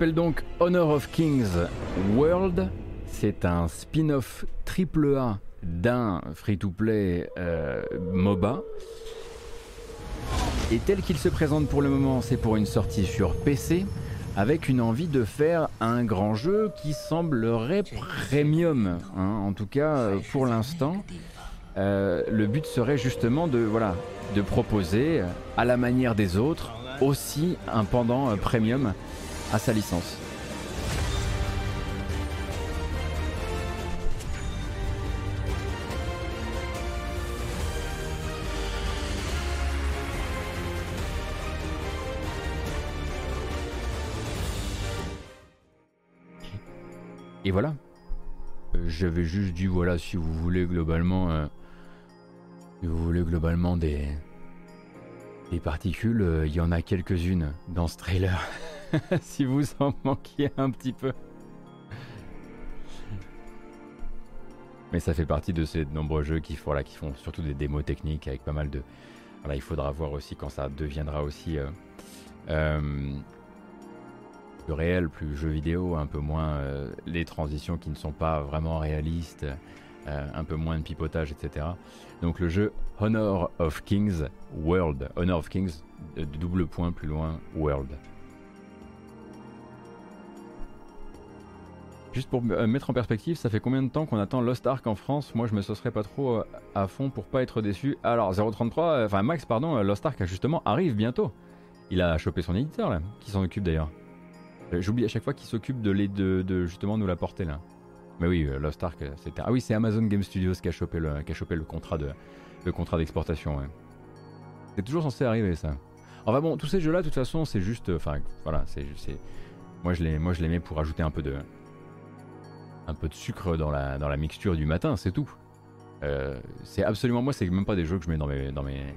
S'appelle donc Honor of Kings World. C'est un spin-off triple A d'un free-to-play euh, MOBA. Et tel qu'il se présente pour le moment, c'est pour une sortie sur PC, avec une envie de faire un grand jeu qui semblerait premium, hein, en tout cas pour l'instant. Euh, le but serait justement de, voilà, de proposer, à la manière des autres, aussi un pendant euh, premium à sa licence. Et voilà. Euh, J'avais juste dit voilà si vous voulez globalement, euh, vous voulez globalement des des particules, euh, il y en a quelques-unes dans ce trailer. si vous en manquiez un petit peu. Mais ça fait partie de ces nombreux jeux qui, font, qui font surtout des démos techniques avec pas mal de. Voilà, il faudra voir aussi quand ça deviendra aussi euh, euh, plus réel, plus jeu vidéo, un peu moins euh, les transitions qui ne sont pas vraiment réalistes, un peu moins de pipotage, etc. Donc le jeu Honor of Kings World, Honor of Kings, double point plus loin, World. Juste pour euh, mettre en perspective, ça fait combien de temps qu'on attend Lost Ark en France? Moi, je me saucerais pas trop euh, à fond pour pas être déçu. Alors, 033, euh, enfin Max, pardon, Lost Ark justement arrive bientôt. Il a chopé son éditeur là, qui s'en occupe d'ailleurs? J'oublie à chaque fois qu'il s'occupe de, justement nous la porter là. Mais oui, Lost Ark, c'était. Ah oui, c'est Amazon Game Studios qui a chopé le, contrat de, d'exportation. Ouais. C'est toujours censé arriver ça. Enfin bon, tous ces jeux-là, de toute façon, c'est juste. Enfin, voilà, c'est. moi, je les mets pour ajouter un peu de, un peu de sucre dans la, dans la mixture du matin, c'est tout. Euh, c'est absolument moi, c'est même pas des jeux que je mets dans mes, dans mes,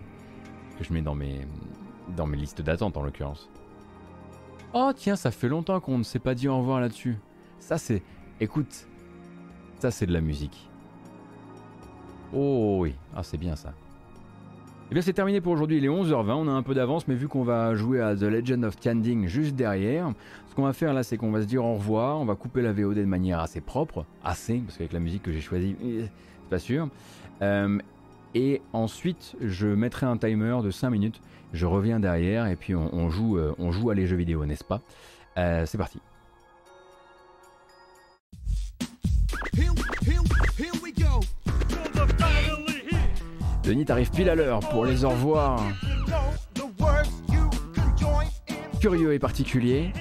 que je mets dans mes, dans mes listes d'attente en l'occurrence. Oh tiens, ça fait longtemps qu'on ne s'est pas dit au revoir là-dessus. Ça c'est, écoute, ça c'est de la musique. Oh oui, ah c'est bien ça. Eh bien c'est terminé pour aujourd'hui, il est 11h20, on a un peu d'avance, mais vu qu'on va jouer à The Legend of Tianding juste derrière, ce qu'on va faire là c'est qu'on va se dire au revoir, on va couper la VOD de manière assez propre, assez, parce qu'avec la musique que j'ai choisie, eh, c'est pas sûr. Euh, et ensuite je mettrai un timer de 5 minutes, je reviens derrière et puis on, joue, euh, on joue à les jeux vidéo, n'est-ce pas? Euh, C'est parti. Denis, t'arrives pile à l'heure pour les au revoir. Curieux et particulier.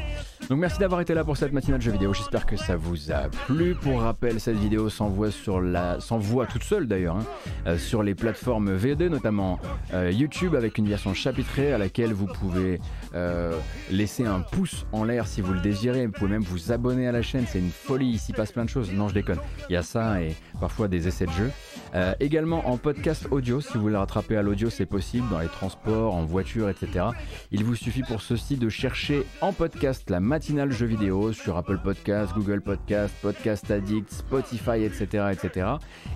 Donc merci d'avoir été là pour cette matinale jeux vidéo, j'espère que ça vous a plu. Pour rappel, cette vidéo s'envoie sur la s'envoie toute seule d'ailleurs hein, euh, sur les plateformes VOD, notamment euh, YouTube avec une version chapitrée à laquelle vous pouvez euh, laisser un pouce en l'air si vous le désirez. Vous pouvez même vous abonner à la chaîne, c'est une folie, ici passe plein de choses. Non, je déconne. Il y a ça et parfois des essais de jeux. Euh, également en podcast audio, si vous voulez rattraper à l'audio, c'est possible dans les transports, en voiture, etc. Il vous suffit pour ceci de chercher en podcast la matinale jeux vidéo sur Apple Podcast, Google Podcast, Podcast Addict, Spotify, etc., etc.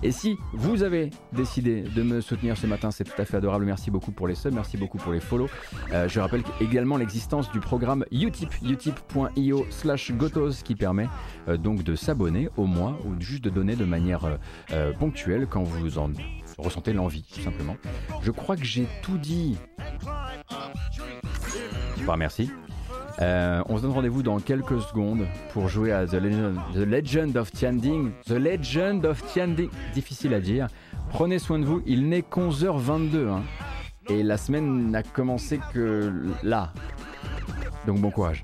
Et si vous avez décidé de me soutenir ce matin, c'est tout à fait adorable. Merci beaucoup pour les subs, merci beaucoup pour les follow. Euh, je rappelle également l'existence du programme Utip, utip.io slash gotos qui permet euh, donc de s'abonner au mois ou juste de donner de manière euh, ponctuelle quand vous en ressentez l'envie, tout simplement. Je crois que j'ai tout dit. Enfin, merci. Euh, on se donne rendez-vous dans quelques secondes pour jouer à The Legend, of Tianding. The Legend of Tianding. Difficile à dire. Prenez soin de vous. Il n'est qu'11h22. hein. Et la semaine n'a commencé que là. Donc bon courage.